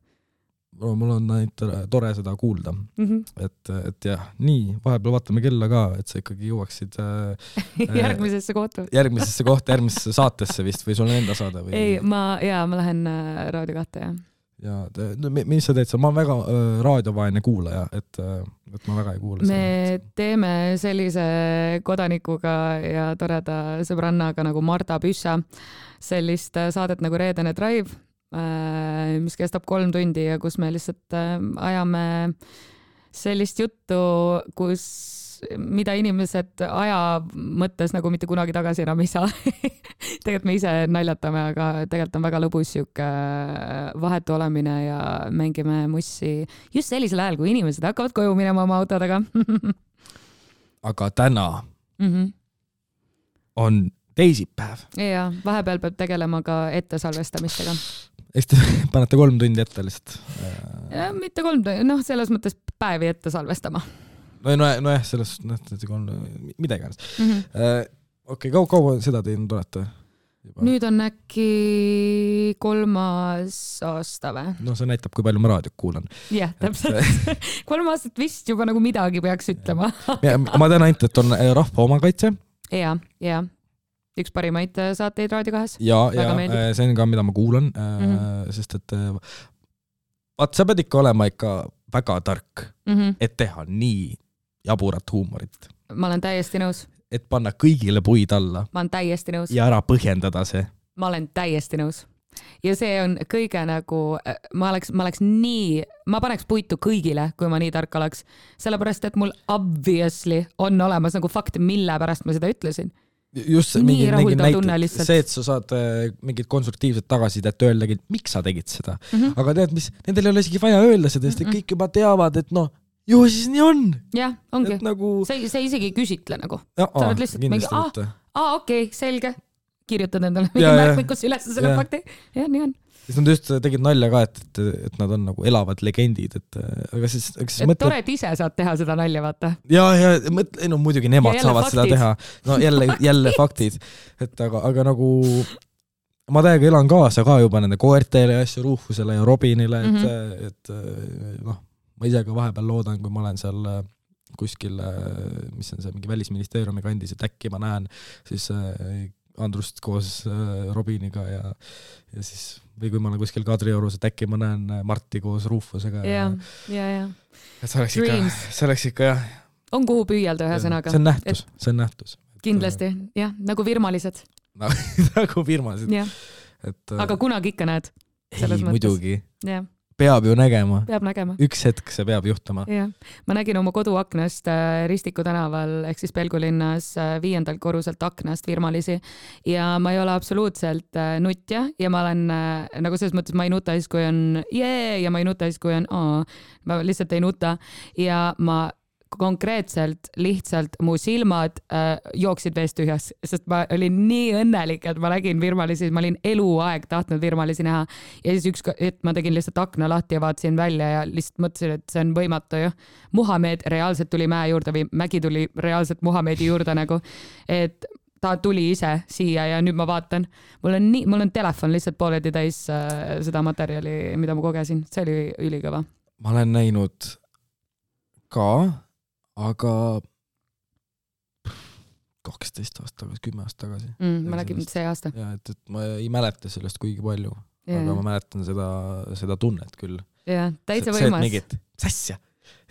mul on ainult tore, seda kuulda, mm. -hmm. et, et jah, nii, vahepeal vaatame kella ka, et sa ikkagi jõuaksid äh, järgmisesse kohta. järgmisesse kohta, järgmisesse saatesse vist või sul on enda saade või? ei, ma ja ma lähen äh, Raadio kahte jah. Ja no, mi- mis sa teed seal, ma olen väga äh, raadiovaene kuulaja, et äh,, et ma väga ei kuula me teeme sellise kodanikuga ja toreda sõbrannaga nagu Marta Püssa sellist äh, saadet nagu Reedene Drive, mis kestab kolm tundi ja kus me lihtsalt äh, ajame sellist juttu, kus, mida inimesed aja mõttes nagu mitte kunagi tagasi enam ei saa. tegelikult me ise naljatame, aga tegelikult on väga lõbus sihuke äh, vahetu olemine ja mängime mussi just sellisel ajal, kui inimesed hakkavad koju minema oma autodega aga täna mm. on teisipäev. ja vahepeal peab tegelema ka ettesalvestamistega. eks te panete kolm tundi ette lihtsalt. mitte kolm, noh, selles mõttes päevi ette salvestama no no nojah, selles, noh, kolm, mida iganes. mm. -hmm. okei, kaua, kaua seda teinud olete? nüüd on äkki kolmas aasta või? no see näitab, kui palju ma raadiot kuulan. jah, täpselt. kolm aastat vist juba nagu midagi peaks ütlema. ma tean ainult, et on äh, Rahva Omakaitse ja, ja üks parimaid äh, saateid Raadio kahes. ja, ja meeldib. äh, see on ka, mida ma kuulan mm. -hmm. sest et äh, vaat sa pead ikka olema ikka väga tark, Mm -hmm. et teha nii jaburat huumorit, ma olen täiesti nõus, et panna kõigile puid alla ma olen täiesti nõus, ja ära põhjendada see. ma olen täiesti nõus ja see on kõige nagu, ma oleks, ma oleks nii, ma paneks puitu kõigile, kui ma nii tark oleks, sellepärast et mul obviously on olemas nagu fakt, mille pärast ma seda ütlesin. just Nii mingi, mingi lihtsalt. see, et sa saad äh, mingit konstruktiivset tagasisidet öeldagi, miks sa tegid seda Mm -hmm. aga tead, mis, nendel ei ole isegi vaja öelda seda, sest et Mm-mm. kõik juba teavad, et noh, ju siis nii on, jah, ongi et, nagu. see, see isegi ei küsitle nagu, sa oled lihtsalt mingi, ah, aa okei okay,, selge, kirjutad endale mingi märkmikusse üles selle Jaa. fakti. jah, nii on. siis nad just tegid nalja ka, et, et, et nad on nagu elavad legendid, et aga siis, aga siis et mõtle, tore, et ise saad teha seda nalja, vaata. ja, ja mõtle, ei no muidugi nemad Ja saavad seda faktid. teha, no jälle, jälle faktid, et aga, aga nagu ma täiega elan kaasa ka juba nende koertele ja asju, Rufusele ja Robinile, et mm. -hmm. et äh, noh, ma ise ka vahepeal loodan, kui ma olen seal äh, kuskil, mis on see mingi välisministeeriumi kandis, et äkki ma näen siis äh, Andrust koos äh, Robiniga ja, ja siis või kui ma olen kuskil Kadriorus, et äkki ma näen äh, Marti koos Rufusega ja, ja, ja. et see oleks ikka Dreams., see oleks ikka jah, on kuhu püüelda, ühesõnaga. See on nähtus, see on nähtus. kindlasti jah, nagu virmalised, nagu jah, et aga kunagi ikka näed, ei muidugi, jah, peab ju nägema, peab nägema. üks hetk see peab juhtuma. jah, ma nägin oma koduaknast äh, Ristiku tänaval ehk siis Pelgulinnas äh, viiendalt korruselt aknast virmalisi ja ma ei ole absoluutselt äh, nutja ja ma olen nagu selles mõttes, ma ei nuta siis, kui on jee ja ma ei nuta siis, kui on aa. ma lihtsalt ei nuta ja ma konkreetselt lihtsalt mu silmad äh, jooksid veest tühjas, sest ma olin nii õnnelik, et ma nägin virmalisi, ma olin eluaeg tahtnud virmalisi näha ja siis üks, et ma tegin lihtsalt akna lahti ja vaatasin välja ja lihtsalt mõtlesin, et see on võimatu ju. Muhamed reaalselt tuli mäe juurde või mägi tuli reaalselt Muhamedi juurde nagu, et ta tuli ise siia ja nüüd ma vaatan, mul on nii, mul on telefon lihtsalt pooleldi täis äh, seda materjali, mida ma kogesin, see oli ülikõva. ma olen näinud ka, aga kaksteist aastat tagasi, kümme aastat tagasi. mm,. ma nägin Sellest- see aasta. ja et, et ma ei mäleta sellest kuigi palju, aga ma mäletan seda, seda tunnet küll. jah, täitsa võimas. mingit sassja.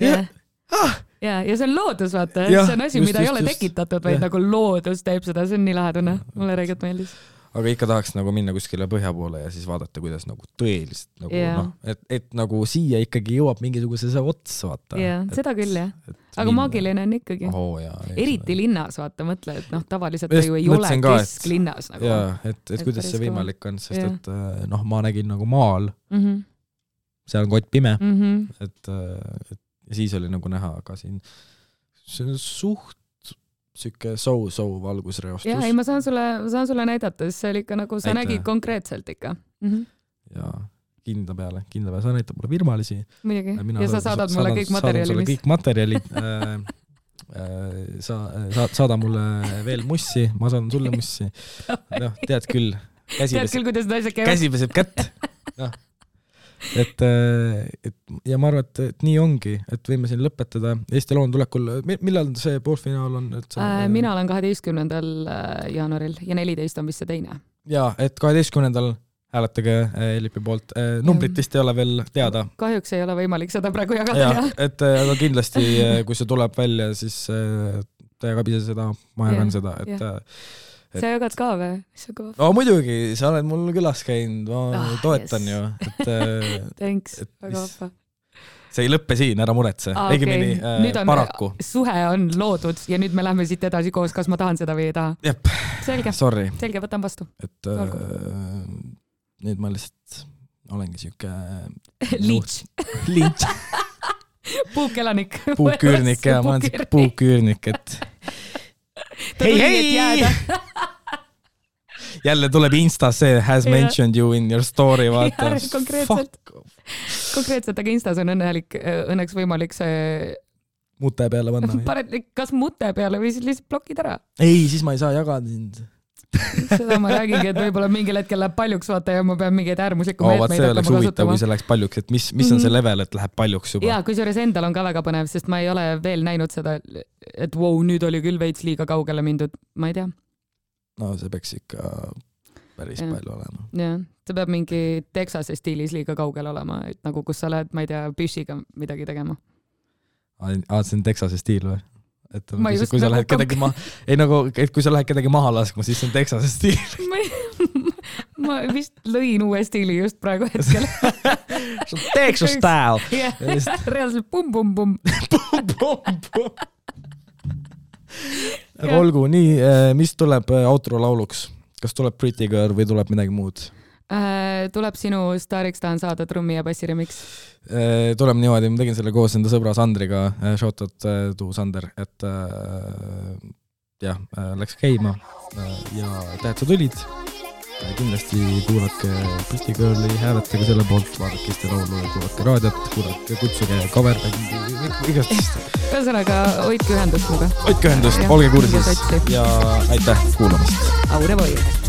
jah, Ah! ja, ja see on loodus, vaata, see on asi, just, mida ei just, ole just. tekitatud, vaid Jah. nagu loodus teeb seda, see on nii lahe tunne, mulle räigelt meeldis. Aga ikka tahaks nagu minna kuskile põhja poole ja siis vaadata, kuidas nagu tõeliselt nagu Jaa. noh, et, et nagu siia ikkagi jõuab mingisuguse see ots, vaata. jah, seda küll jah, aga maagiline on ikkagi. oh,. eriti linnas, vaata, mõtle, et noh, tavaliselt ta ju ei ole ka, kesklinnas nagu. jaa, et, et Et kuidas see võimalik on, sest Jah. et äh, noh, ma nägin nagu maal, mm. -hmm. seal on kott pime, Mm -hmm. et, et ja siis oli nagu näha, aga siin see on suht sihuke so-so valgusreostus ja ei, ma saan sulle, ma saan sulle näidata, sest see oli ikka nagu sa Näita. nägid konkreetselt ikka mm. -hmm. ja kindla peale, kindla peale, sa näitad mulle virmalisi. muidugi, ja sa saadad mulle kõik materjali, mis, kõik materjalid äh,. äh, sa saad, saada mulle veel mussi, ma saadan sulle mussi. noh, tead küll, tead küll, kuidas asjad käivad. käsi peseb kätt. noh, et, et ja ma arvan, et, et nii ongi, et võime siin lõpetada. Eesti Laulu tulekul, millal see poolfinaal on üldse Äh, mina olen kaheteistkümnendal jaanuaril ja neliteist on vist see teine. jaa, et kaheteistkümnendal hääletage äh, Elipi poolt, numbrit vist ei ole veel teada, kahjuks ei ole võimalik seda praegu jagada jah, et äh, aga kindlasti, kui see tuleb välja, siis äh, te jagage ise seda, ma jagan Jah, seda, et jah. Äh, sa jagad ka või? issand kõva. no muidugi, sa oled mul külas käinud, ma Ah, toetan yes. ju, et äh, Thanks Et, väga mis- vahva. see ei lõppe siin, ära muretse ah,, õigemini okei. äh, paraku. suhe on loodud ja nüüd me lähme siit edasi koos, kas ma tahan seda või ei taha. jep, selge, selge, võtan vastu. et äh, nüüd ma lihtsalt olengi siuke Leech, lints, puukelanik. puuküürnik ja ma olen siuke. puuküürnik, et hei, hei, jälle tuleb Instas see has mentioned you in your story, vaata konkreetselt. konkreetselt, aga Instas on õnnelik, õnneks võimalik see, mute peale panna paned kas mute peale või siis lihtsalt blokid ära. ei, siis ma ei saa jagada sind. Seda ma räägingi, et võib-olla mingil hetkel läheb paljuks vaata ja ma pean mingeid äärmuslikku vaat meetmeid hakkama huvitav, kasutama kui. see läheks paljuks, et mis, mis on see Mhm. level, et läheb paljuks juba ja. kusjuures endal on ka väga põnev, sest ma ei ole veel näinud seda, et vau, nüüd oli küll veits liiga kaugele mindud, ma ei tea, no see peaks ikka päris Jah. palju olema. jah, see peab mingi Texase stiilis liiga kaugel olema, et nagu kus sa lähed, ma ei tea, püssiga midagi tegema. aa, see on Texase stiil või? Et Ma just kui sa nagu lähed kedagi maha, ei nagu, et kui sa lähed kedagi maha laskma, siis see on Texase stiil. ma ma vist lõin uue stiili just praegu hetkel. see on Texas style. jah reaalselt pumm-pumm-pumm. aga Jah. olgu, nii, mis tuleb äh, outro lauluks? kas tuleb Pretty Girl või tuleb midagi muud? Äh, tuleb sinu staariks tahan saada trummi ja bassi remix. tuleb niimoodi, ma tegin selle koos enda sõbra Sandriga, shout out äh, to Sander, et äh, jah, läks käima ja aitäh, et sa tulid kindlasti kuulake Pretty Girli, hääletage selle poolt, vaadake Eesti Laulu kuulake raadiot, kuulake, kutsuge kaverdage, igast. ühesõnaga, hoidke ühendust minuga. hoidke ühendust, olge kursis ja aitäh kuulamast. au revoir.